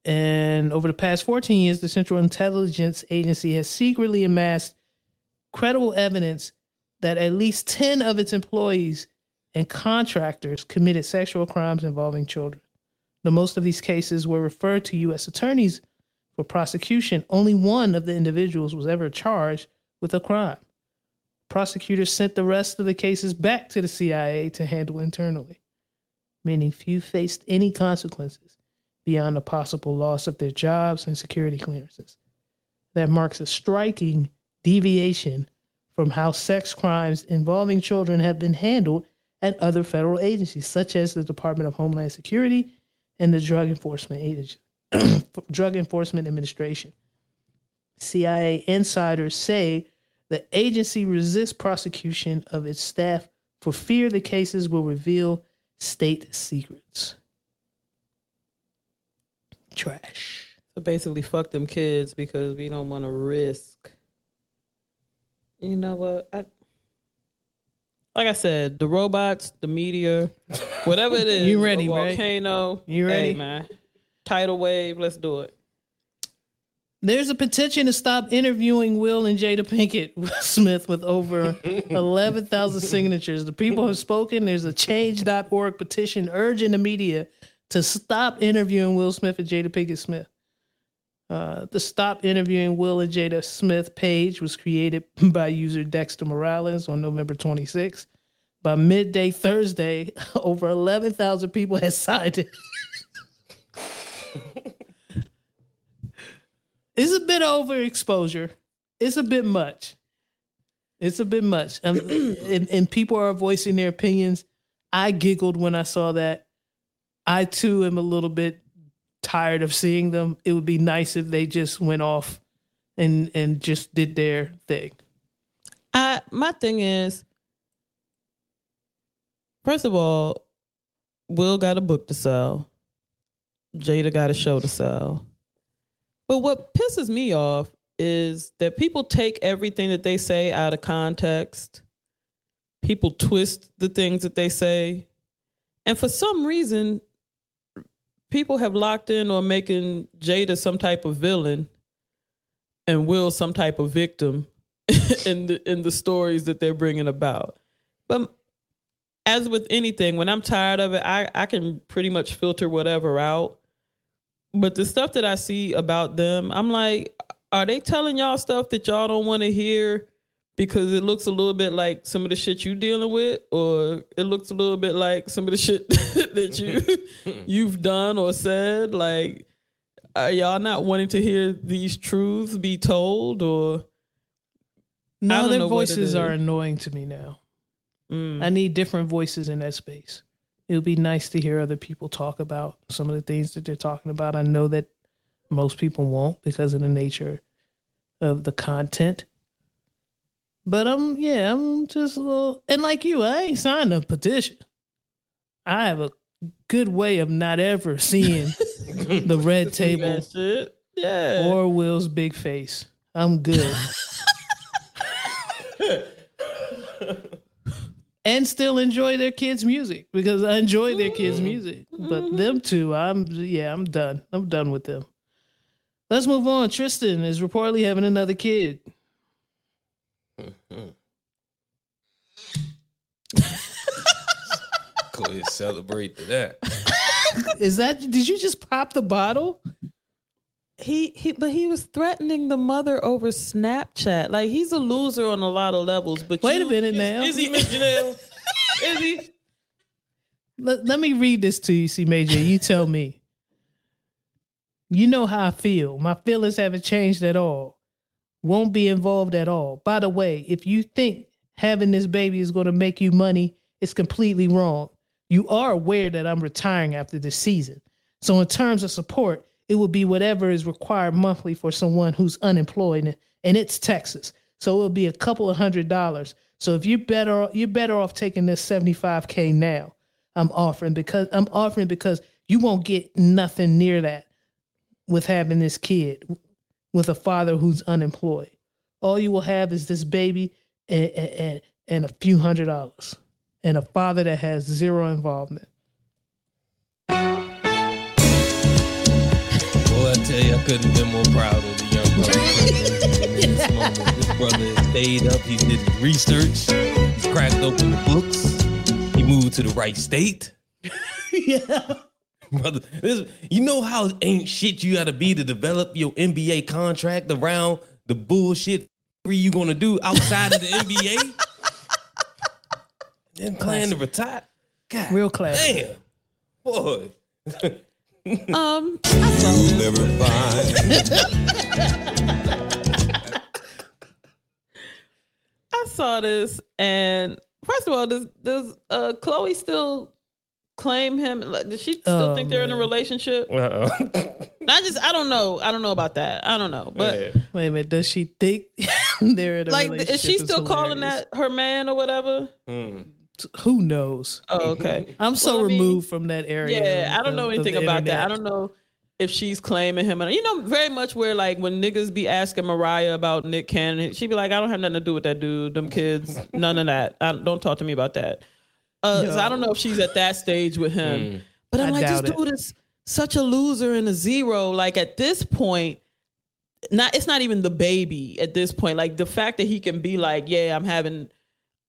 Speaker 1: And over the past 14 years, the Central Intelligence Agency has secretly amassed credible evidence that at least 10 of its employees and contractors committed sexual crimes involving children. The most of these cases were referred to U.S. attorneys for prosecution. Only one of the individuals was ever charged with a crime. Prosecutors sent the rest of the cases back to the CIA to handle internally, meaning few faced any consequences beyond the possible loss of their jobs and security clearances. That marks a striking deviation from how sex crimes involving children have been handled at other federal agencies, such as the Department of Homeland Security and the Drug Enforcement Agency, Drug Enforcement Administration. CIA insiders say the agency resists prosecution of its staff for fear the cases will reveal state secrets. Trash.
Speaker 2: So basically, fuck them kids because we don't want to risk. You know what? I, like I said, the robots, the media, whatever it is.
Speaker 1: You ready,
Speaker 2: a
Speaker 1: right?
Speaker 2: volcano.
Speaker 1: You
Speaker 2: Hey,
Speaker 1: ready?
Speaker 2: man. Tidal wave. Let's do it.
Speaker 1: There's a petition to stop interviewing Will and Jada Pinkett Smith with over 11,000 signatures. The people have spoken. There's a change.org petition urging the media to stop interviewing Will Smith and Jada Pinkett Smith. Uh, the Stop Interviewing Will and Jada Smith page was created by user Dexter Morales on November 26th. By midday Thursday, over 11,000 people had signed it. It's a bit overexposure. It's a bit much. It's a bit much. Um, and, and people are voicing their opinions. I giggled when I saw that. I too am a little bit tired of seeing them. It would be nice if they just went off and and just did their thing.
Speaker 2: I my thing is, first of all, Will got a book to sell. Jada got a show to sell. But what pisses me off is that people take everything that they say out of context. People twist the things that they say. And for some reason, people have locked in on making Jada some type of villain and Will some type of victim in the in the stories that they're bringing about. But as with anything, when I'm tired of it, I I can pretty much filter whatever out. But the stuff that I see about them, I'm like, are they telling y'all stuff that y'all don't want to hear because it looks a little bit like some of the shit you dealing with, or it looks a little bit like some of the shit that you you've done or said? Like, are y'all not wanting to hear these truths be told, or
Speaker 1: No,
Speaker 2: don't
Speaker 1: their
Speaker 2: know
Speaker 1: voices are annoying to me now.
Speaker 2: Mm.
Speaker 1: I need different voices in that space. It would be nice to hear other people talk about some of the things that they're talking about. I know that most people won't because of the nature of the content. But I'm yeah, I'm just a little and like you, I ain't signed a petition. I have a good way of not ever seeing the red table.
Speaker 2: Yeah.
Speaker 1: or Will's big face. I'm good. and still enjoy their kids' music because I enjoy their kids' music. But them two, I'm yeah, I'm done. I'm done with them. Let's move on. Tristan is reportedly having another kid.
Speaker 3: Go ahead, celebrate to that.
Speaker 1: Is that did you just pop the bottle?
Speaker 2: he he but he was threatening the mother over Snapchat. Like he's a loser on a lot of levels. But
Speaker 1: Wait
Speaker 2: you-
Speaker 1: a minute now.
Speaker 3: Is he Miss Janelle? Is he?
Speaker 1: Let, let me read this to you, C Major. You tell me. You know how I feel. My feelings haven't changed at all. Won't be involved at all. By the way, if you think having this baby is going to make you money, it's completely wrong. You are aware that I'm retiring after this season. So, in terms of support, it will be whatever is required monthly for someone who's unemployed, and- and it's Texas. So it'll be a couple of hundred dollars. So if you're better, you're better off taking this 75k now. I'm offering because I'm offering because you won't get nothing near that with having this kid with a father who's unemployed. All you will have is this baby and, and, and a few hundred dollars and a father that has zero involvement.
Speaker 3: Boy, I tell you, I couldn't have been more proud of the young brother. In this moment, this brother has stayed up. He did his research. He's cracked open the books. He moved to the right state.
Speaker 1: yeah.
Speaker 3: Brother, this, you know how ain't shit you got to be to develop your NBA contract around the bullshit you gonna do outside of the NBA? Then plan to retire. God
Speaker 1: Real class.
Speaker 3: damn, boy.
Speaker 2: Um I saw this and first of all, does does uh Khloé still claim him? Like, does she still
Speaker 1: Oh,
Speaker 2: think they're in a relationship?
Speaker 3: Uh-oh.
Speaker 2: I just I don't know. I don't know about that. I don't know. But
Speaker 3: Yeah.
Speaker 1: Wait a minute. Does she think they're in a
Speaker 2: like
Speaker 1: relationship?
Speaker 2: is she still calling
Speaker 1: hilarious.
Speaker 2: that her man or whatever?
Speaker 3: Hmm.
Speaker 1: Who knows?
Speaker 2: Oh, okay.
Speaker 1: I'm so
Speaker 2: Well, I mean,
Speaker 1: removed from that area.
Speaker 2: Yeah,
Speaker 1: of-
Speaker 2: I don't know
Speaker 1: of- of
Speaker 2: anything
Speaker 1: the
Speaker 2: about that. I don't know if she's claiming him. And you know, very much where like when niggas be asking Mariah about Nick Cannon, she'd be like, I don't have nothing to do with that dude, them kids, none of that. I, don't talk to me about that. Uh, so I don't know if she's at that stage with him.
Speaker 3: Mm.
Speaker 2: But I'm
Speaker 1: I
Speaker 2: like, this dude is such a loser and a zero. Like at this point, not it's not even the baby at this point. Like the fact that he can be like, yeah, I'm having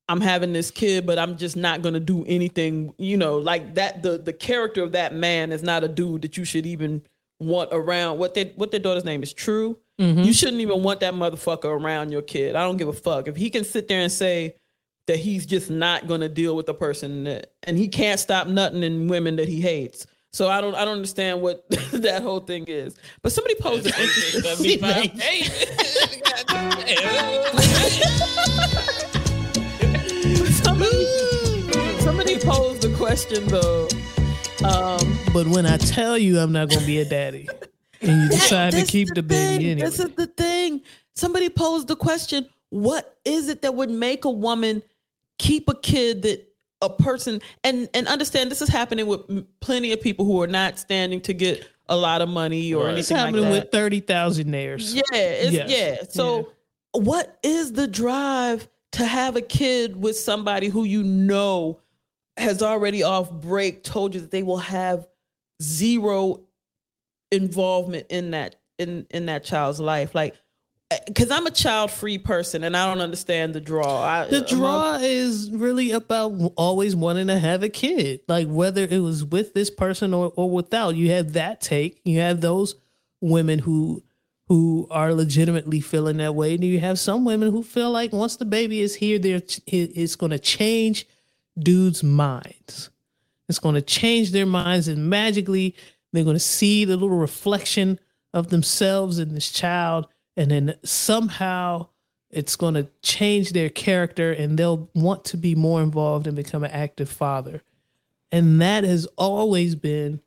Speaker 2: I'm having this kid, but I'm just not gonna do anything, you know, like that the the character of that man is not a dude that you should even want around. What their what their daughter's name is true. You shouldn't even want that motherfucker around your kid. I don't give a fuck. If he can sit there and say that he's just not gonna deal with the person that and he can't stop nothing in women that he hates. So I don't I don't understand what that whole thing is. But somebody posed an interesting somebody, somebody posed the question though. Um,
Speaker 1: But when I tell you I'm not gonna be a daddy, and you decide to
Speaker 2: That's
Speaker 1: keep the, baby
Speaker 2: thing.
Speaker 1: anyway,
Speaker 2: This is the thing. Somebody posed the question: What is it that would make a woman keep a kid that a person and and understand this is happening with plenty of people who are not standing to get a lot of money or
Speaker 3: Right.
Speaker 1: it's
Speaker 2: anything like
Speaker 1: happening
Speaker 2: that.
Speaker 1: with thirty thousand theirs.
Speaker 2: Yeah, it's,
Speaker 1: Yes.
Speaker 2: yeah. So, what is the drive to have a kid with somebody who you know has already off break told you that they will have zero involvement in that in in that child's life? Like, because I'm a child free person and I don't understand the draw. I,
Speaker 1: The draw is really about always wanting to have a kid, like whether it was with this person or, or without. You have that take. You have those women who who are legitimately feeling that way, and you have some women who feel like once the baby is here, they're it's going to change dudes' minds. It's going to change their minds, and magically they're going to see the little reflection of themselves in this child, and then somehow it's going to change their character, and they'll want to be more involved and become an active father. And that has always been,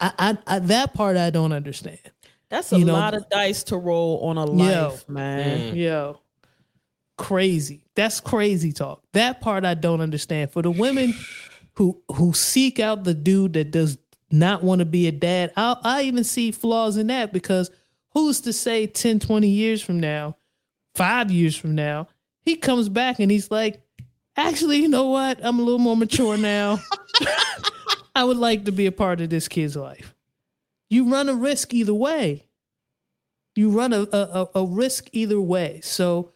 Speaker 1: I, I, I that part I don't understand.
Speaker 2: That's a
Speaker 1: you know-
Speaker 2: lot of dice to roll on a
Speaker 1: Yo.
Speaker 2: life, man. Mm.
Speaker 1: Yo, crazy. That's crazy talk. That part I don't understand. For the women who who seek out the dude that does not want to be a dad, I I even see flaws in that because who's to say 10, 20 years from now, 5 years from now, he comes back and he's like, "Actually, you know what? I'm a little more mature now. I would like to be a part of this kid's life." You run a risk either way. You run a a, a risk either way. So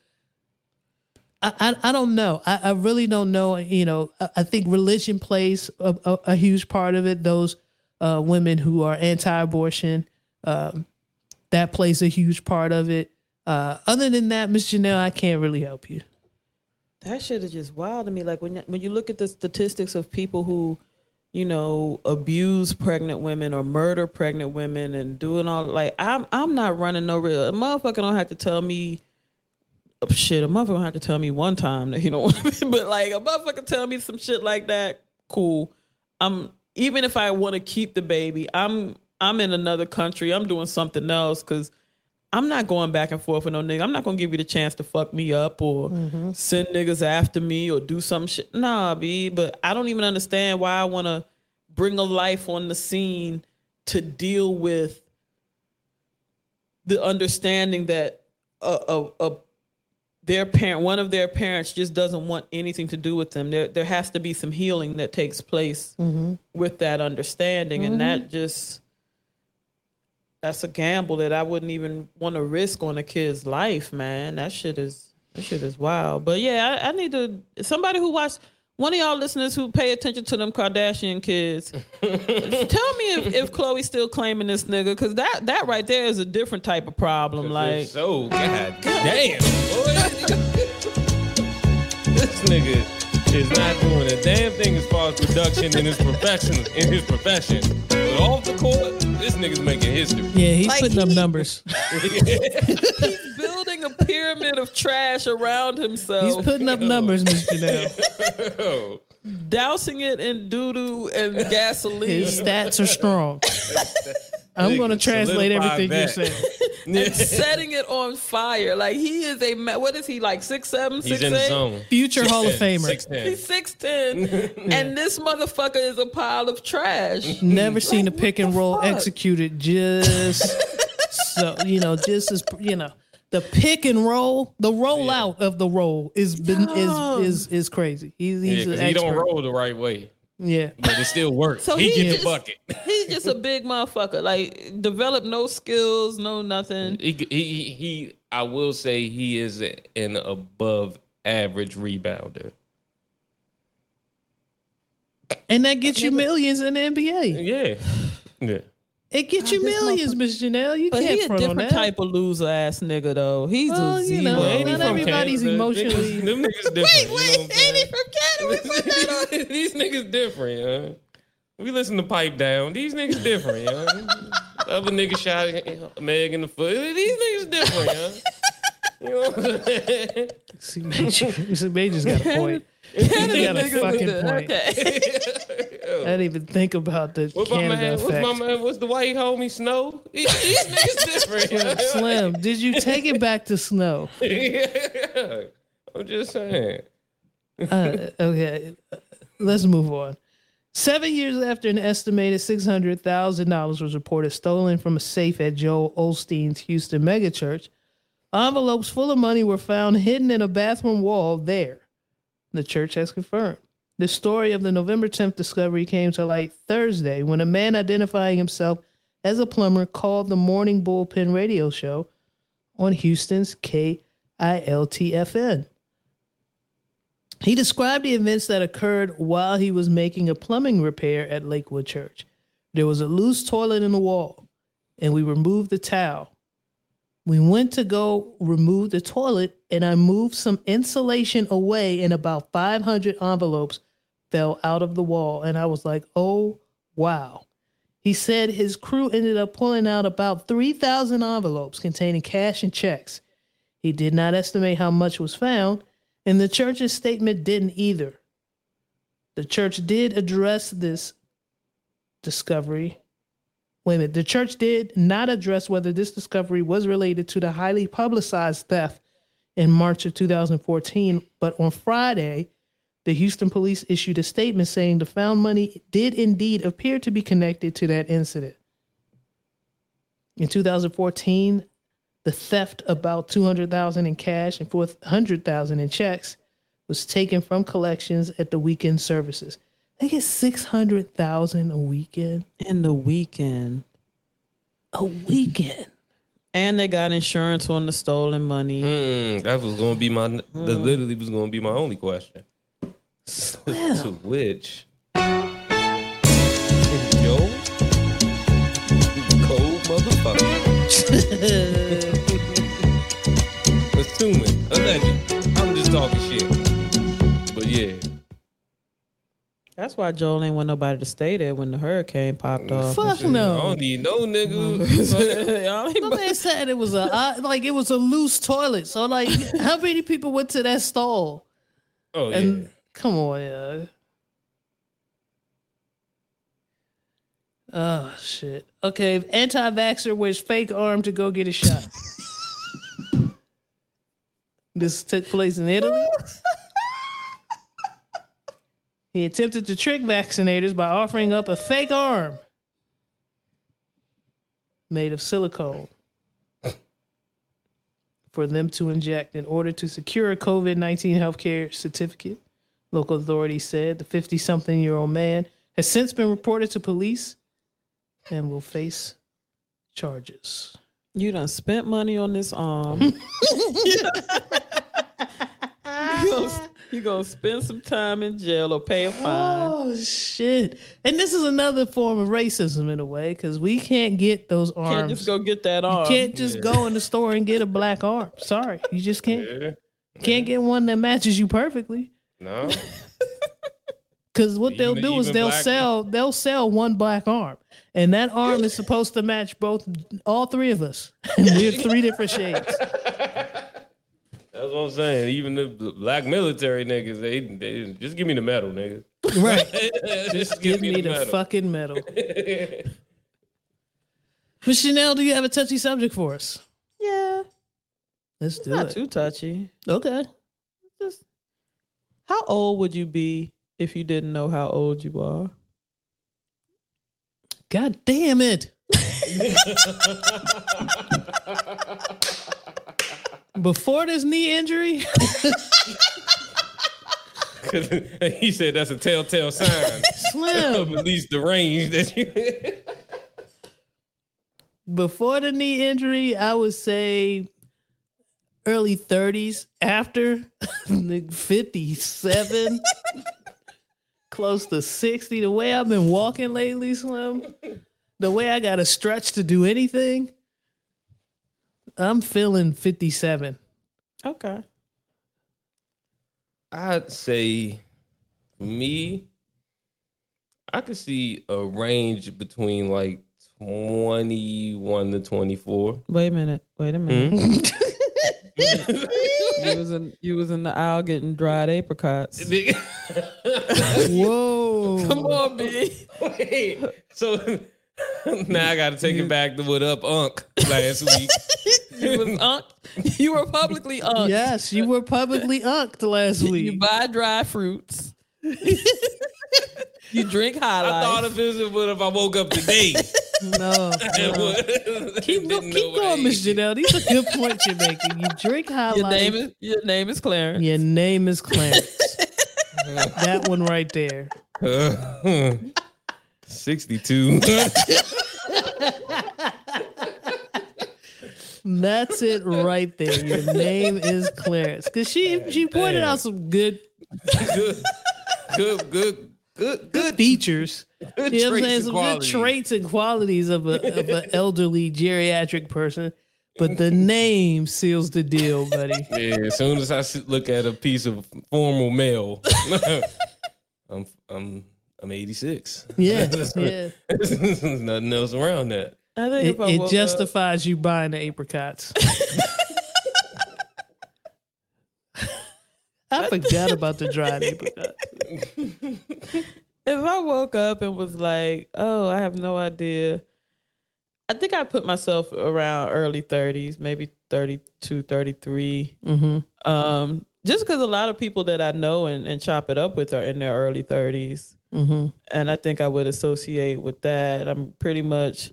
Speaker 1: I, I, I don't know. I, I really don't know. You know, I, I think religion plays a, a, a huge part of it. Those uh, women who are anti-abortion, um, that plays a huge part of it. Uh, other than that, Miss Janelle, I can't really help you.
Speaker 2: That shit is just wild to me. Like when when you look at the statistics of people who, you know, abuse pregnant women or murder pregnant women and doing all like I'm I'm not running no real a motherfucker don't have to tell me oh, shit, a motherfucker don't have to tell me one time that he don't but like a motherfucker tell me some shit like that, cool. I'm even if I want to keep the baby, I'm I'm in another country. I'm doing something else because I'm not going back and forth with no nigga. I'm not gonna give you the chance to fuck me up or mm-hmm. send niggas after me or do some shit. Nah, B. But I don't even understand why I wanna bring a life on the scene to deal with the understanding that a, a, a their parent, one of their parents, just doesn't want anything to do with them. There, there has to be some healing that takes place mm-hmm. with that understanding, and that mm-hmm. just that's a gamble that I wouldn't even want to risk on a kid's life, man. That shit is that shit is wild. But yeah, I, I need to somebody who watch one of y'all listeners who pay attention to them Kardashian kids. tell me if, if Khloé's still claiming this nigga, because that that right there is a different type of problem. Like
Speaker 3: so god damn. this nigga is not doing a damn thing as far as production in his profession in his profession. But off the court, this nigga's making history.
Speaker 1: Yeah, he's
Speaker 2: Like,
Speaker 1: putting up numbers.
Speaker 2: he's building a pyramid of trash around himself.
Speaker 1: He's putting up numbers, Miss Janelle.
Speaker 2: Dousing it in doo doo and gasoline.
Speaker 1: His stats are strong. I'm going to translate
Speaker 3: solidify
Speaker 1: everything you're saying.
Speaker 2: and setting it on fire. Like he is a what is he like six seven,
Speaker 3: He's
Speaker 2: six
Speaker 3: in
Speaker 2: eight?
Speaker 3: zone.
Speaker 1: Future Hall of Famer.
Speaker 3: 6'10".
Speaker 2: He's six ten, and this motherfucker is a pile of trash.
Speaker 1: Never seen a pick and roll
Speaker 2: fuck?
Speaker 1: executed just so you know, just as you know, the pick and roll, the rollout of the roll is been is is is crazy. He's
Speaker 3: Yeah,
Speaker 1: he's an
Speaker 3: he don't roll the right way,
Speaker 1: Yeah,
Speaker 3: but it still works.
Speaker 2: So
Speaker 3: he,
Speaker 2: he
Speaker 3: get
Speaker 2: just-
Speaker 3: the bucket.
Speaker 2: He's just a big motherfucker. Like develop no skills, no nothing.
Speaker 3: He, he, he, he, I will say he is an above average rebounder.
Speaker 1: and that gets you millions in the NBA.
Speaker 3: Yeah, yeah.
Speaker 1: It gets you
Speaker 2: God, this
Speaker 1: millions, Miss Janelle. You
Speaker 2: But
Speaker 1: can't
Speaker 2: he a
Speaker 1: front on
Speaker 2: different
Speaker 1: that.
Speaker 2: type of loser ass nigga though. He's
Speaker 1: Well,
Speaker 2: a
Speaker 1: you
Speaker 2: zero.
Speaker 1: know,
Speaker 3: Ain't
Speaker 1: not everybody's
Speaker 3: Canada?
Speaker 1: emotionally-
Speaker 3: Niggas, them niggas different.
Speaker 2: Wait,
Speaker 3: you
Speaker 2: wait,
Speaker 3: know
Speaker 2: ain't he from Canada? We put that on.
Speaker 3: These niggas different, yeah. We listen to Pipe Down. These niggas different, yeah. The other niggas shot Meg in the foot. These niggas different, yeah. You know what I'm saying?
Speaker 1: See, Major, see, Major's got a point. He's got a fucking point.
Speaker 2: Okay.
Speaker 1: I didn't even think about the
Speaker 3: What's my
Speaker 1: Canada
Speaker 3: man? What's
Speaker 1: effect.
Speaker 3: my man? What's the white homie Snow? These, these niggas different.
Speaker 1: Yeah,
Speaker 3: yeah.
Speaker 1: Slim, did you take it back to snow?
Speaker 3: Yeah. I'm just saying.
Speaker 1: Uh, okay, let's move on. Seven years after an estimated six hundred thousand dollars was reported stolen from a safe at Joel Osteen's Houston megachurch, envelopes full of money were found hidden in a bathroom wall there. The church has confirmed. The story of the November 10th discovery came to light Thursday when a man identifying himself as a plumber called the Morning Bullpen radio show on Houston's KILT-FM. He described the events that occurred while he was making a plumbing repair at Lakewood Church. There was a loose toilet in the wall, and we removed the towel. We went to go remove the toilet, and I moved some insulation away, and about 500 envelopes fell out of the wall. And I was like, oh, wow. He said his crew ended up pulling out about 3,000 envelopes containing cash and checks. He did not estimate how much was found, and the church's statement didn't either. The church did address this discovery. Wait a minute. The church did not address whether this discovery was related to the highly publicized theft in March of 2014. But on Friday, the Houston police issued a statement saying the found money did indeed appear to be connected to that incident. In 2014, the theft about 200,000 in cash and 400,000 in checks was taken from collections at the weekend services. They get 600,000 a weekend.
Speaker 2: In the weekend.
Speaker 1: A weekend.
Speaker 2: And they got insurance on the stolen money.
Speaker 3: Mm, that was gonna be my. That literally was gonna be my only question. to which? Yo, cold motherfucker. Assuming, alleged. I'm just talking shit.
Speaker 2: That's why Joel ain't want nobody to stay there when the hurricane popped off.
Speaker 1: Fuck no.
Speaker 3: I don't need no nigga.
Speaker 1: The man said it was a uh, like it was a loose toilet. So like, how many people went to that stall?
Speaker 3: oh yeah.
Speaker 1: Come on, yeah. Oh shit. Okay, anti-vaxxer wears fake arm to go get a shot. this took place in Italy. he attempted to trick vaccinators by offering up a fake arm made of silicone for them to inject in order to secure a COVID 19 healthcare certificate. Local authorities said the 50 something year old man has since been reported to police and will face charges.
Speaker 2: You done spent money on this arm. you gonna, you gonna spend some time in jail or pay a oh, fine.
Speaker 1: Oh, shit. And this is another form of racism in a way because we can't get those arms.
Speaker 2: Can't just go get that arm.
Speaker 1: You can't just go in the store and get a black arm. Sorry, you just can't.
Speaker 3: Yeah.
Speaker 1: Can't get one that matches you perfectly.
Speaker 3: No.
Speaker 1: Because what they'll do is they'll
Speaker 3: black-
Speaker 1: sell they'll sell one black arm, and that arm is supposed to match both all three of us. We have three different shades.
Speaker 3: That's what I'm saying. Even the black military niggas, they, they just give me the medal, nigga.
Speaker 1: Right.
Speaker 3: just
Speaker 1: Give me the
Speaker 3: medal.
Speaker 1: fucking medal. But Chanel, do you have a touchy subject for us?
Speaker 2: Yeah,
Speaker 1: Let's do
Speaker 2: not
Speaker 1: it.
Speaker 2: too touchy.
Speaker 1: Okay.
Speaker 2: Just how old would you be if you didn't know how old you are?
Speaker 1: God damn it. Before this knee injury,
Speaker 3: he said that's a telltale sign
Speaker 1: Slim.
Speaker 3: at least the range that you.
Speaker 1: Before the knee injury, I would say early 30s. After, 57, close to 60. The way I've been walking lately, Slim, the way I got to stretch to do anything, I'm feeling 57.
Speaker 2: Okay.
Speaker 3: I'd say, me, I could see a range between like 21 to 24.
Speaker 2: Wait a minute. Wait a minute. Hmm? you was in you was in the aisle getting dried apricots.
Speaker 1: Whoa.
Speaker 2: Come on, B.
Speaker 3: Wait, so now I got to take it back to what up, Unc, last week.
Speaker 2: You was unk. You were publicly unk.
Speaker 1: Yes, you were publicly unked last
Speaker 2: week.
Speaker 1: You
Speaker 2: buy dry fruits. you drink high
Speaker 3: I thought if it was what if I woke up today.
Speaker 1: No. no. Keep, go, keep going,
Speaker 3: I
Speaker 1: Miss. Janelle. These are good points you're making. You drink high
Speaker 2: your
Speaker 1: life.
Speaker 2: name is your name is Clarence.
Speaker 1: Your name is Clarence. that one right there.
Speaker 3: Uh, 62.
Speaker 1: That's it right there. Your name is Clarence. Because she she pointed
Speaker 3: Damn.
Speaker 1: out some good
Speaker 3: good, good, good, good, good,
Speaker 1: features.
Speaker 3: good
Speaker 1: You know what I'm saying? Some good traits and qualities of a of an elderly geriatric person. But the name seals the deal, buddy.
Speaker 3: Yeah, as soon as I look at a piece of formal mail, I'm I'm I'm 86.
Speaker 1: Yeah, yeah.
Speaker 3: There's nothing else around that.
Speaker 2: I think
Speaker 1: It, it justifies you buying the apricots. I forgot about the dried
Speaker 2: apricots. if I woke up and was like, "Oh, I have no idea," I think I put myself around early 30s, maybe 32, 33.
Speaker 1: Mm-hmm.
Speaker 2: Um, just because a lot of people that I know and, and chop it up with are in their early 30s.
Speaker 1: Mm-hmm.
Speaker 2: And I think I would associate with that. I'm pretty much,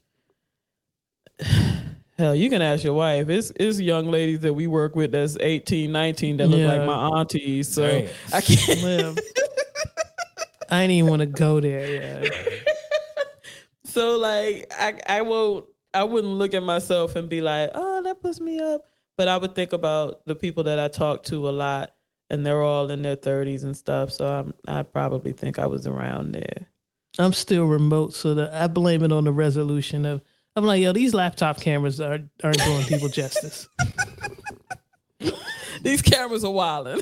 Speaker 2: hell, you can ask your wife. It's, it's young ladies that we work with that's 18, 19 that look
Speaker 1: Yeah.
Speaker 2: like my aunties. So
Speaker 3: Damn.
Speaker 2: I can't.
Speaker 1: Slim. I didn't even want to go there. Yeah.
Speaker 2: So like I I won't I wouldn't look at myself and be like, oh, that puts me up. But I would think about the people that I talk to a lot and they're all in their thirties and stuff. So I'm I probably think I was around there.
Speaker 1: I'm still remote, so that I blame it on the resolution of. I'm like, yo, these laptop cameras are aren't doing people justice.
Speaker 2: These cameras are wilding.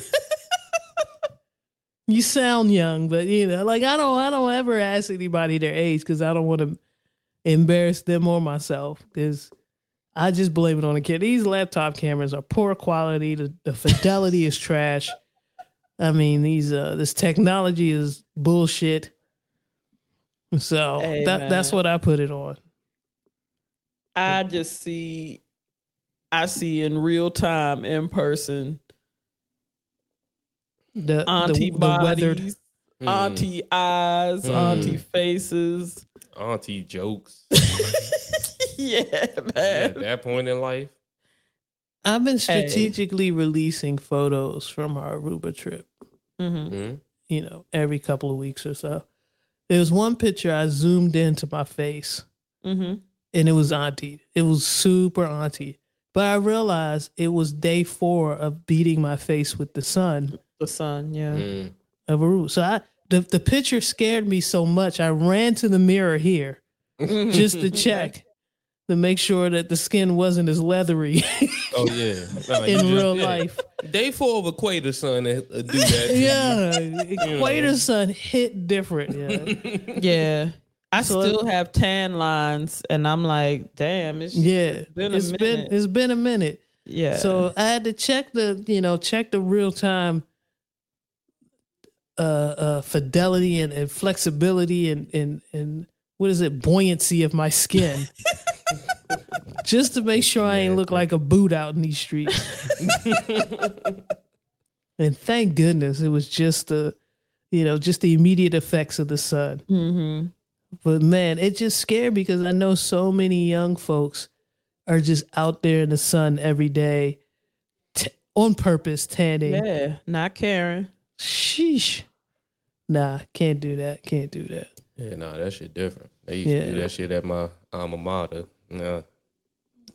Speaker 1: You sound young, but you know, like I don't, I don't ever ask anybody their age because I don't want to embarrass them or myself. Because I just blame it on the kid. These laptop cameras are poor quality. The, the fidelity is trash. I mean, these uh, this technology is bullshit. So
Speaker 2: Hey,
Speaker 1: that that's what I put it on.
Speaker 2: I just see I see in real time in person
Speaker 1: The
Speaker 2: auntie
Speaker 1: the, the weathered.
Speaker 2: bodies,
Speaker 3: Mm.
Speaker 2: auntie eyes,
Speaker 3: Mm.
Speaker 2: auntie faces.
Speaker 3: Auntie jokes.
Speaker 2: yeah,
Speaker 3: At
Speaker 2: man.
Speaker 3: that point in life.
Speaker 1: I've been strategically releasing photos from our Aruba trip.
Speaker 2: hmm
Speaker 3: Mhm.
Speaker 1: you know, every couple of weeks or so. There was one picture I zoomed into my face
Speaker 2: hmm
Speaker 1: and it was auntie. It was super auntie. But I realized it was day four of beating my face with the sun
Speaker 2: The sun, yeah.
Speaker 3: Mm.
Speaker 1: of Aruba. So I the, the picture scared me so much I ran to the mirror here just to check to make sure that the skin wasn't as leathery
Speaker 3: Oh yeah. Nah, you
Speaker 1: in
Speaker 3: just-
Speaker 1: real
Speaker 3: yeah.
Speaker 1: life.
Speaker 3: Day four of Equator Sun uh, do that.
Speaker 1: Yeah. Equator sun hit different. Yeah.
Speaker 2: Yeah. I
Speaker 1: So-
Speaker 2: still have tan lines and I'm like, damn, it's
Speaker 1: Yeah.
Speaker 2: been a
Speaker 1: it's been it's been a minute.
Speaker 2: yeah.
Speaker 1: So I had to check the, you know, check the real time uh, uh, fidelity and, and flexibility and, and, and what is it, buoyancy of my skin. Just to make sure I ain't look like a boot out in these streets. and thank goodness it was just the, you know, just the immediate effects of the sun.
Speaker 2: hmm
Speaker 1: But man, it just scared me because I know so many young folks are just out there in the sun every day t- on purpose tanning.
Speaker 2: Yeah. Not caring.
Speaker 1: Sheesh. Nah, can't do that. Can't do that.
Speaker 3: Yeah, nah, that shit different. They used
Speaker 1: Yeah.
Speaker 3: to do that shit at my alma mater. Nah.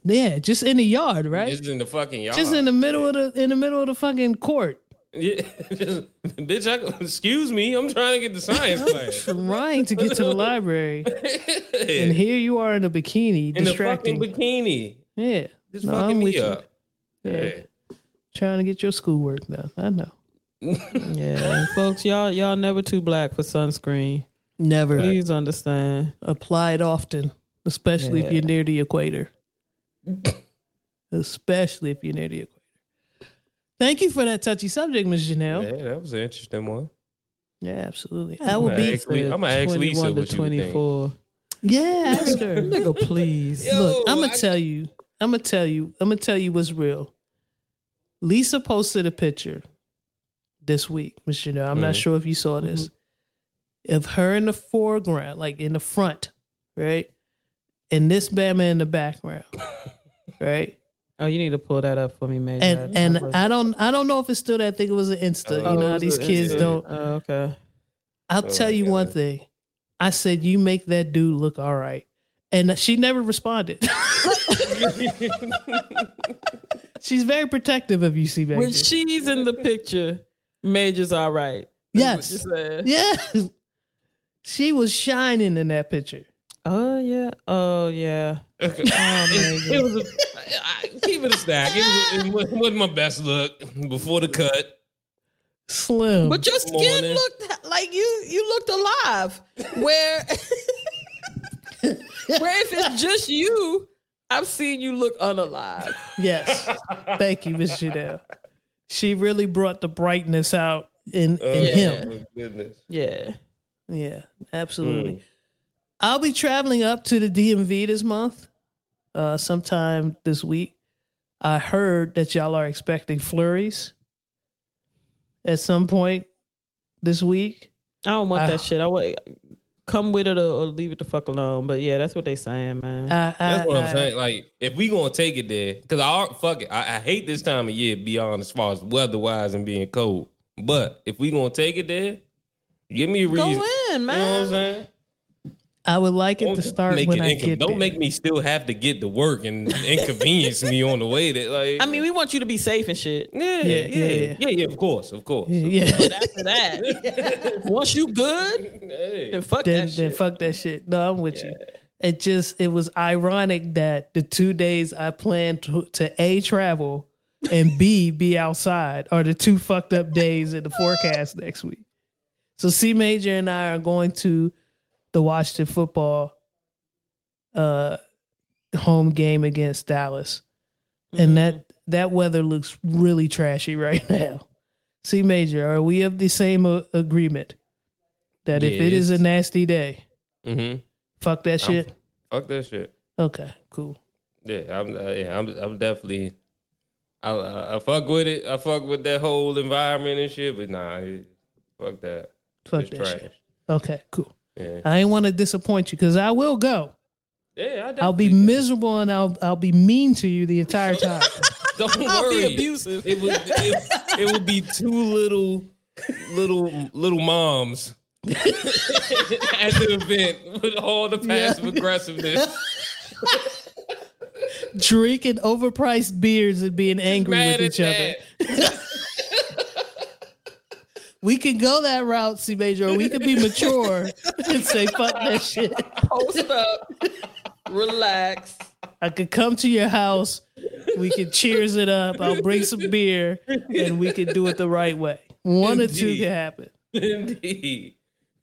Speaker 1: Yeah, just in the yard, right?
Speaker 3: Just in the fucking yard.
Speaker 1: Just in the middle of the in the middle of the fucking court.
Speaker 3: Yeah, just, bitch, I, excuse me, I'm trying to get the science class.
Speaker 1: Trying to get to the library. And here you are in a bikini
Speaker 3: the
Speaker 1: distracting.
Speaker 3: fucking bikini.
Speaker 1: yeah.
Speaker 3: Just
Speaker 1: No,
Speaker 3: fucking
Speaker 1: I'm
Speaker 3: me
Speaker 1: with you.
Speaker 3: up.
Speaker 1: Yeah.
Speaker 3: Yeah.
Speaker 1: Trying to get your schoolwork done. I know.
Speaker 2: Yeah. And folks, y'all y'all never too black for sunscreen.
Speaker 1: Never
Speaker 2: Please understand.
Speaker 1: apply it often, especially if you're near the equator. especially if you're near the equator. Thank you for that touchy subject, Ms. Janelle.
Speaker 3: Yeah, that was an interesting one.
Speaker 1: Yeah, absolutely. I would be.
Speaker 3: ask Lee- I'ma ask Lisa
Speaker 2: 21 to
Speaker 3: what you think.
Speaker 2: 24.
Speaker 1: Yeah, ask her.
Speaker 2: Nigga, please.
Speaker 3: Yo,
Speaker 1: Look, I'm gonna tell you. I'm gonna tell you. I'm gonna tell you what's real. Lisa posted a picture this week, Ms. Janelle. I'm not
Speaker 3: Mhm.
Speaker 1: sure if you saw this. Of her in the foreground, like in the front, right, and this Bama in the background, right.
Speaker 2: Oh, you need to pull that up for me, Major.
Speaker 1: and and I don't I don't know if it's still that. I think it was an Insta.
Speaker 3: Oh,
Speaker 1: you know how these kids
Speaker 3: Insta.
Speaker 1: don't.
Speaker 2: Oh, okay.
Speaker 1: I'll
Speaker 3: Oh,
Speaker 1: tell you one thing. I said you make that dude look all right, and she never responded. She's very protective of you, C.
Speaker 2: When she's in the picture, Major's all right.
Speaker 1: Yes.
Speaker 2: That's what you said.
Speaker 1: Yeah, she was shining in that picture.
Speaker 2: Oh yeah. Oh yeah.
Speaker 3: it, it was a, I, keep it a stack. It, was, it wasn't my best look before the cut.
Speaker 1: Slim.
Speaker 2: But your skin
Speaker 3: Morning.
Speaker 2: looked like you you looked alive. Where where if it's just you, I've seen you look unalive.
Speaker 1: yes. Thank you, Miss Janelle. She really brought the brightness out in, in
Speaker 3: Oh,
Speaker 1: him.
Speaker 3: goodness.
Speaker 2: Yeah.
Speaker 1: Yeah, absolutely.
Speaker 3: Mm.
Speaker 1: I'll be traveling up to the DMV this month. Uh, sometime this week. I heard that y'all are expecting flurries at some point this week.
Speaker 2: I don't want
Speaker 1: I-
Speaker 2: that shit. I want come with it or, or leave it the fuck alone. But yeah, that's what they saying, man.
Speaker 1: I,
Speaker 3: That's what I'm
Speaker 1: I-
Speaker 3: saying. Like, if we gonna take it there, because I fuck it, I, I hate this time of year. beyond as far as weather wise and being cold. But if we gonna take it there, give me a reason.
Speaker 2: Go
Speaker 3: reason.
Speaker 2: in,
Speaker 3: You know what I'm
Speaker 2: man.
Speaker 3: saying?
Speaker 1: I would like it
Speaker 3: Don't
Speaker 1: to start
Speaker 3: make
Speaker 1: when
Speaker 3: it
Speaker 1: I
Speaker 3: incon-
Speaker 1: get
Speaker 3: Don't
Speaker 1: there.
Speaker 3: make me still have to get to work and inconvenience me on the way. That like,
Speaker 2: I mean, we want you to be safe and shit.
Speaker 3: yeah,
Speaker 1: Yeah,
Speaker 3: yeah,
Speaker 1: yeah,
Speaker 3: yeah, yeah, yeah, Of course, of course.
Speaker 1: yeah.
Speaker 2: But after that, once you good,
Speaker 3: Hey.
Speaker 2: then fuck
Speaker 1: then,
Speaker 2: that
Speaker 1: then
Speaker 2: shit.
Speaker 1: fuck that shit. No, I'm with you. It just it was ironic that the two days I planned to, to a travel and b be outside are the two fucked up days in the forecast next week. So C Major and I are going to the Washington football uh home game against Dallas. And that that weather looks really trashy right now. C Major, are we of the same uh, agreement that if it is a nasty day,
Speaker 3: Mm-hmm.
Speaker 1: fuck that shit?
Speaker 3: Fuck that shit.
Speaker 1: Okay, cool.
Speaker 3: Yeah, I'm. Uh, yeah, I'm. I'm definitely. I, I I fuck with it. I fuck with that whole environment and shit. But nah, fuck that.
Speaker 1: Fuck
Speaker 3: it's
Speaker 1: that
Speaker 3: trash.
Speaker 1: shit. Okay, cool.
Speaker 3: Yeah.
Speaker 1: I ain't want to disappoint you because I will go.
Speaker 3: Yeah, I
Speaker 1: I'll be miserable and I'll I'll be mean to you the entire time.
Speaker 3: Don't
Speaker 2: I'll
Speaker 3: worry.
Speaker 2: be abusive.
Speaker 3: It would. It, it would be two little, little, little moms at the event with all the passive aggressiveness.
Speaker 1: Drinking overpriced beers and being angry
Speaker 3: Mad
Speaker 1: with each
Speaker 3: at
Speaker 1: other. We can go that route, C Major, or we can be mature and say fuck that shit.
Speaker 2: Post up, relax.
Speaker 1: I could come to your house. We could cheers it up. I'll bring some beer and we could do it the right way. One or two
Speaker 3: Indeed.
Speaker 1: can happen.
Speaker 3: Indeed.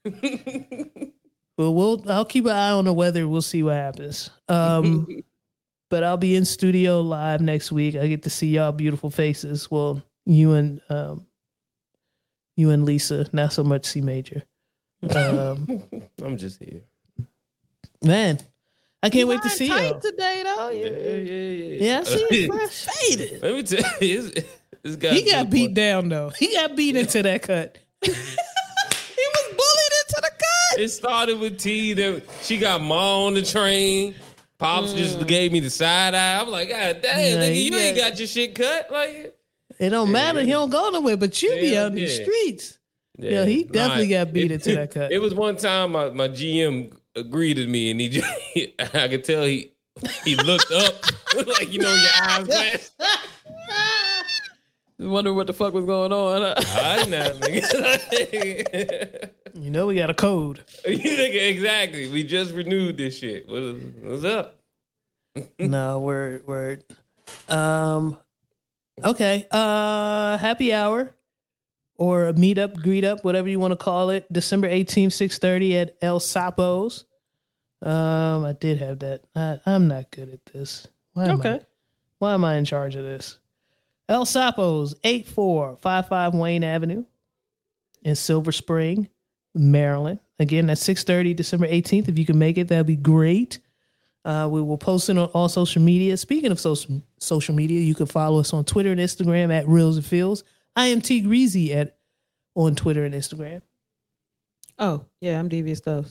Speaker 1: Well, we'll I'll keep an eye on the weather. We'll see what happens. Um, but I'll be in studio live next week. I get to see y'all beautiful faces. Well, you and um, you and Lisa, not so much C Major. Um,
Speaker 3: I'm just here.
Speaker 1: man, I can't wait to see
Speaker 2: tight
Speaker 1: y'all.
Speaker 2: today, though.
Speaker 3: Yeah,
Speaker 2: Yeah.
Speaker 3: yeah, yeah.
Speaker 1: Yeah, I see it fresh. Faded.
Speaker 3: Let me tell you, this, this guy.
Speaker 1: He got beat down though. He got beat into that cut.
Speaker 2: He was bullied into the cut.
Speaker 3: It started with T. Then she got Ma on the train. Pops just gave me the side eye. I'm like, God damn,
Speaker 1: Yeah,
Speaker 3: nigga,
Speaker 1: he
Speaker 3: you ain't
Speaker 1: got-
Speaker 3: got your shit cut. Like,
Speaker 1: It don't matter. He don't go nowhere, but you be out in the
Speaker 3: yeah.
Speaker 1: streets. Yeah, he definitely got beat it, into that cut.
Speaker 3: It was one time my, my GM greeted me, and he just, I could tell he he looked up like you know your eyes glass.
Speaker 2: Wonder what the fuck was going on. huh?
Speaker 3: I know, nigga.
Speaker 1: You know we got a code.
Speaker 3: exactly? We just renewed this shit. What, what's up?
Speaker 1: no, word, word. Um, okay. Uh, happy hour or a meetup, greet up, whatever you want to call it. December eighteenth, six thirty at El Sapos. Um, I did have that. I, I'm not good at this. Why am I,
Speaker 2: Okay.
Speaker 1: why am I in charge of this? El Sapos, eight four five five Wayne Avenue in Silver Spring, Maryland. Again, that's six thirty, December eighteenth. If you can make it, that'd be great. Uh, we will post it on all social media. Speaking of social social media, you can follow us on Twitter and Instagram at Reels and Feels. I am T Greasy at on Twitter and Instagram.
Speaker 2: Oh, yeah, I'm devious stuff.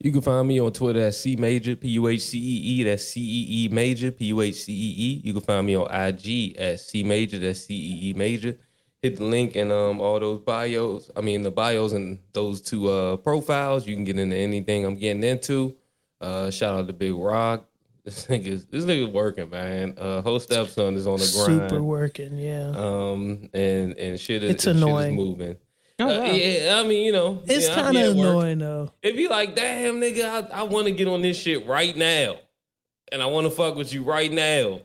Speaker 3: You can find me on Twitter at C Major, P U H C E E. That's C E E Major, P U H C E E. You can find me on IG at C Major, that's C E E Major. Hit the link and um all those bios. I mean the bios and those two uh profiles. You can get into anything I'm getting into. Uh shout out to Big Rock. This nigga, this nigga working, man. Uh whole stepson is on the grind.
Speaker 1: Super working, yeah.
Speaker 3: Um and and shit is,
Speaker 1: It's
Speaker 3: and shit is
Speaker 1: annoying.
Speaker 3: moving.
Speaker 2: Oh,
Speaker 3: Uh, yeah, I mean, you know,
Speaker 1: it's
Speaker 3: yeah,
Speaker 1: kind of annoying though.
Speaker 3: It'd be like, damn, nigga, I, I want to get on this shit right now, and I want to fuck with you right now.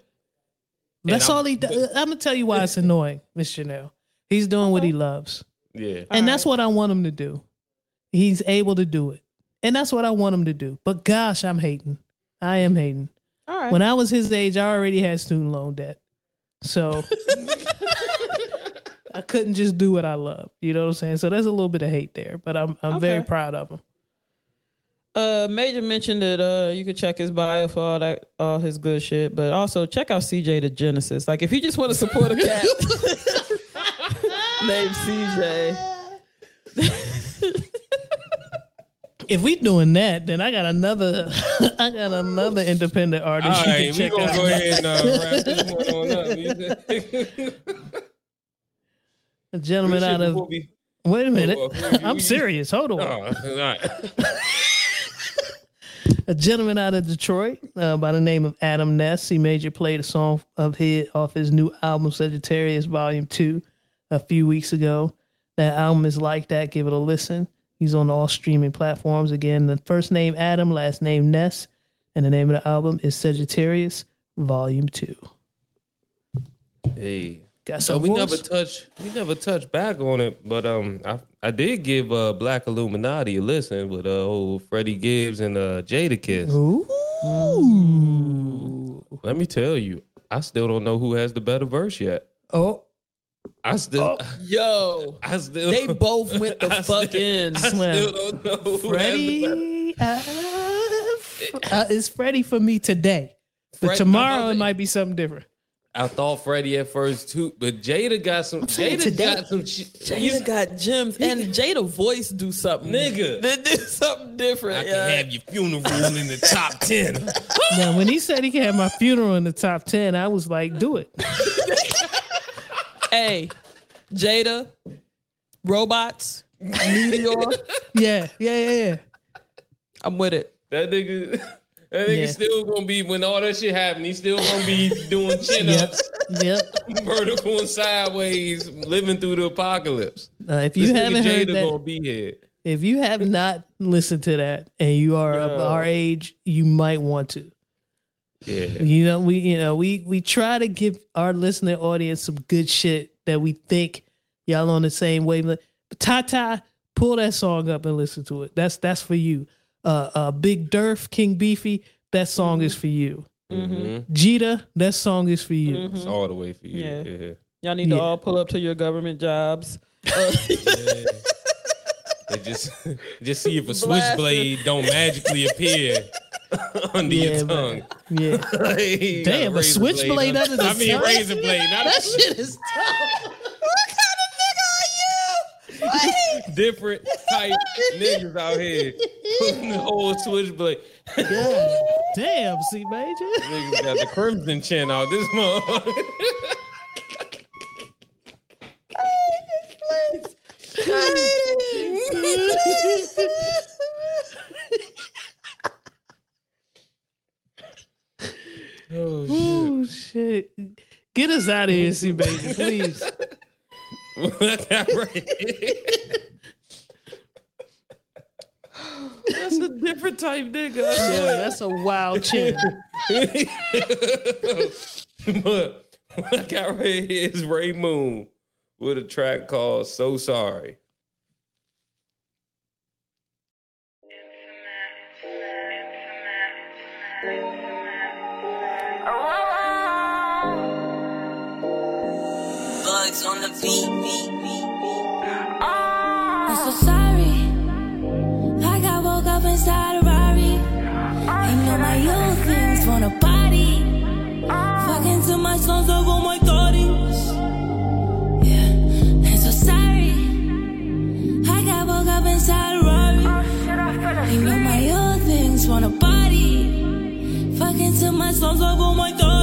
Speaker 1: That's
Speaker 3: I'm-
Speaker 1: all he. does. I'm gonna tell you why it's annoying, Miss Chanel. He's doing what he loves,
Speaker 3: Yeah,
Speaker 1: and that's what I want him to do. He's able to do it, and that's what I want him to do. But gosh, I'm hating. I am hating.
Speaker 2: All right.
Speaker 1: When I was his age, I already had student loan debt, so I couldn't just do what I love. You know what I'm saying? So there's a little bit of hate there, but I'm I'm very proud of him.
Speaker 2: Uh, Major mentioned that uh, you could check his bio for all that, all his good shit, but also check out CJ the Genesis. Like, if you just want to support a cat named CJ,
Speaker 1: If we doing that, then I got another. I got another independent artist
Speaker 3: All
Speaker 1: you
Speaker 3: right,
Speaker 1: can
Speaker 3: we
Speaker 1: check
Speaker 3: gonna
Speaker 1: out.
Speaker 3: go ahead and uh, wrap this one on up.
Speaker 1: A gentleman out of.
Speaker 3: We-
Speaker 1: Wait a minute.
Speaker 3: Oh, uh,
Speaker 1: I'm
Speaker 3: we-
Speaker 1: serious. Hold on.
Speaker 3: Oh, right.
Speaker 1: a gentleman out of Detroit uh, by the name of Adam Ness. He made you play the song of his off his new album Sagittarius Volume Two a few weeks ago. That album is like that. Give it a listen. He's on all streaming platforms. Again, the first name Adam, last name Ness, and the name of the album is Sagittarius Volume Two.
Speaker 3: Hey.
Speaker 1: Got
Speaker 3: So we
Speaker 1: voice?
Speaker 3: never touch we never touched back on it, but um I I did give uh Black Illuminati a listen with uh old Freddie Gibbs and uh Jadakiss.
Speaker 1: Ooh.
Speaker 3: Let me tell you, I still don't know who has the better verse yet.
Speaker 1: Oh,
Speaker 3: I still
Speaker 2: yo,
Speaker 3: I still
Speaker 2: they both went the
Speaker 3: I
Speaker 2: fuck
Speaker 3: still-
Speaker 2: in.
Speaker 3: I still don't know who
Speaker 1: Freddie.
Speaker 3: has.
Speaker 1: Uh, uh, it's Freddie for me today. But
Speaker 3: Fred-
Speaker 1: tomorrow
Speaker 3: I'm-
Speaker 1: it might be something different.
Speaker 3: I thought Freddie at first too, but Jada got some
Speaker 1: saying
Speaker 3: Jada
Speaker 1: today.
Speaker 3: got some shit.
Speaker 2: Jada got gems, and Jada voice do something,
Speaker 3: Nigga.
Speaker 2: They do something different.
Speaker 3: I
Speaker 2: yeah.
Speaker 3: can have your funeral in the top ten.
Speaker 1: Now, when he said he can have my funeral in the top 10, I was like, do it.
Speaker 2: Hey, Jada, robots, meteor.
Speaker 1: Yeah, yeah, yeah, yeah.
Speaker 2: I'm with it.
Speaker 3: That nigga, that nigga
Speaker 1: Yeah.
Speaker 3: still gonna be when all that shit happen. He's still gonna be doing chin
Speaker 1: Yep,
Speaker 3: ups,
Speaker 1: yep.
Speaker 3: vertical and sideways, living through the apocalypse.
Speaker 1: Uh, if you
Speaker 3: nigga
Speaker 1: haven't heard
Speaker 3: Jada
Speaker 1: that,
Speaker 3: gonna be here.
Speaker 1: if you have not listened to that and you are of
Speaker 3: Yeah.
Speaker 1: our age, you might want to.
Speaker 3: Yeah,
Speaker 1: You know, we you know we we try to give our listening audience some good shit that we think y'all on the same wavelength. But Tata, pull that song up and listen to it. That's that's for you. Uh, uh, Big Durf, King Beefy, that song is for you.
Speaker 3: mm-hmm.
Speaker 1: Jita, that song is for you.
Speaker 3: it's all the way for you.
Speaker 2: Yeah.
Speaker 3: Yeah,
Speaker 2: Y'all need
Speaker 1: Yeah.
Speaker 2: to all pull up to your government jobs. Uh,
Speaker 3: Yeah. Just just see if a
Speaker 2: Blast
Speaker 3: switchblade don't magically appear under
Speaker 1: Yeah,
Speaker 3: your
Speaker 1: man.
Speaker 3: tongue.
Speaker 1: Yeah,
Speaker 3: You
Speaker 1: Damn, a switchblade
Speaker 3: blade
Speaker 1: under the
Speaker 3: I mean,
Speaker 1: tongue?
Speaker 3: razor blade. Not
Speaker 1: that shit is tough. what kind of nigga are you?
Speaker 3: different type niggas out here putting the whole switchblade.
Speaker 1: God damn, C Major.
Speaker 3: Niggas got the crimson chin out this motherfucker. oh
Speaker 1: Oh shit. Get us out of here, C baby, please.
Speaker 3: shit. That. That's a different type nigga.
Speaker 1: Yeah, that's a wild chin.
Speaker 3: but what I got right here is Ray Moon with a track called So Sorry.
Speaker 6: I'm so sorry. I got woke up inside a. Ain't my things want a body. Fucking too much songs over my thoughts. Yeah, I'm so sorry. I got woke up inside a. Ain't my things want a body. Fucking too much songs my thoughts.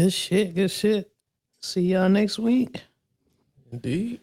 Speaker 1: Good shit. Good shit. See y'all next week.
Speaker 3: Indeed.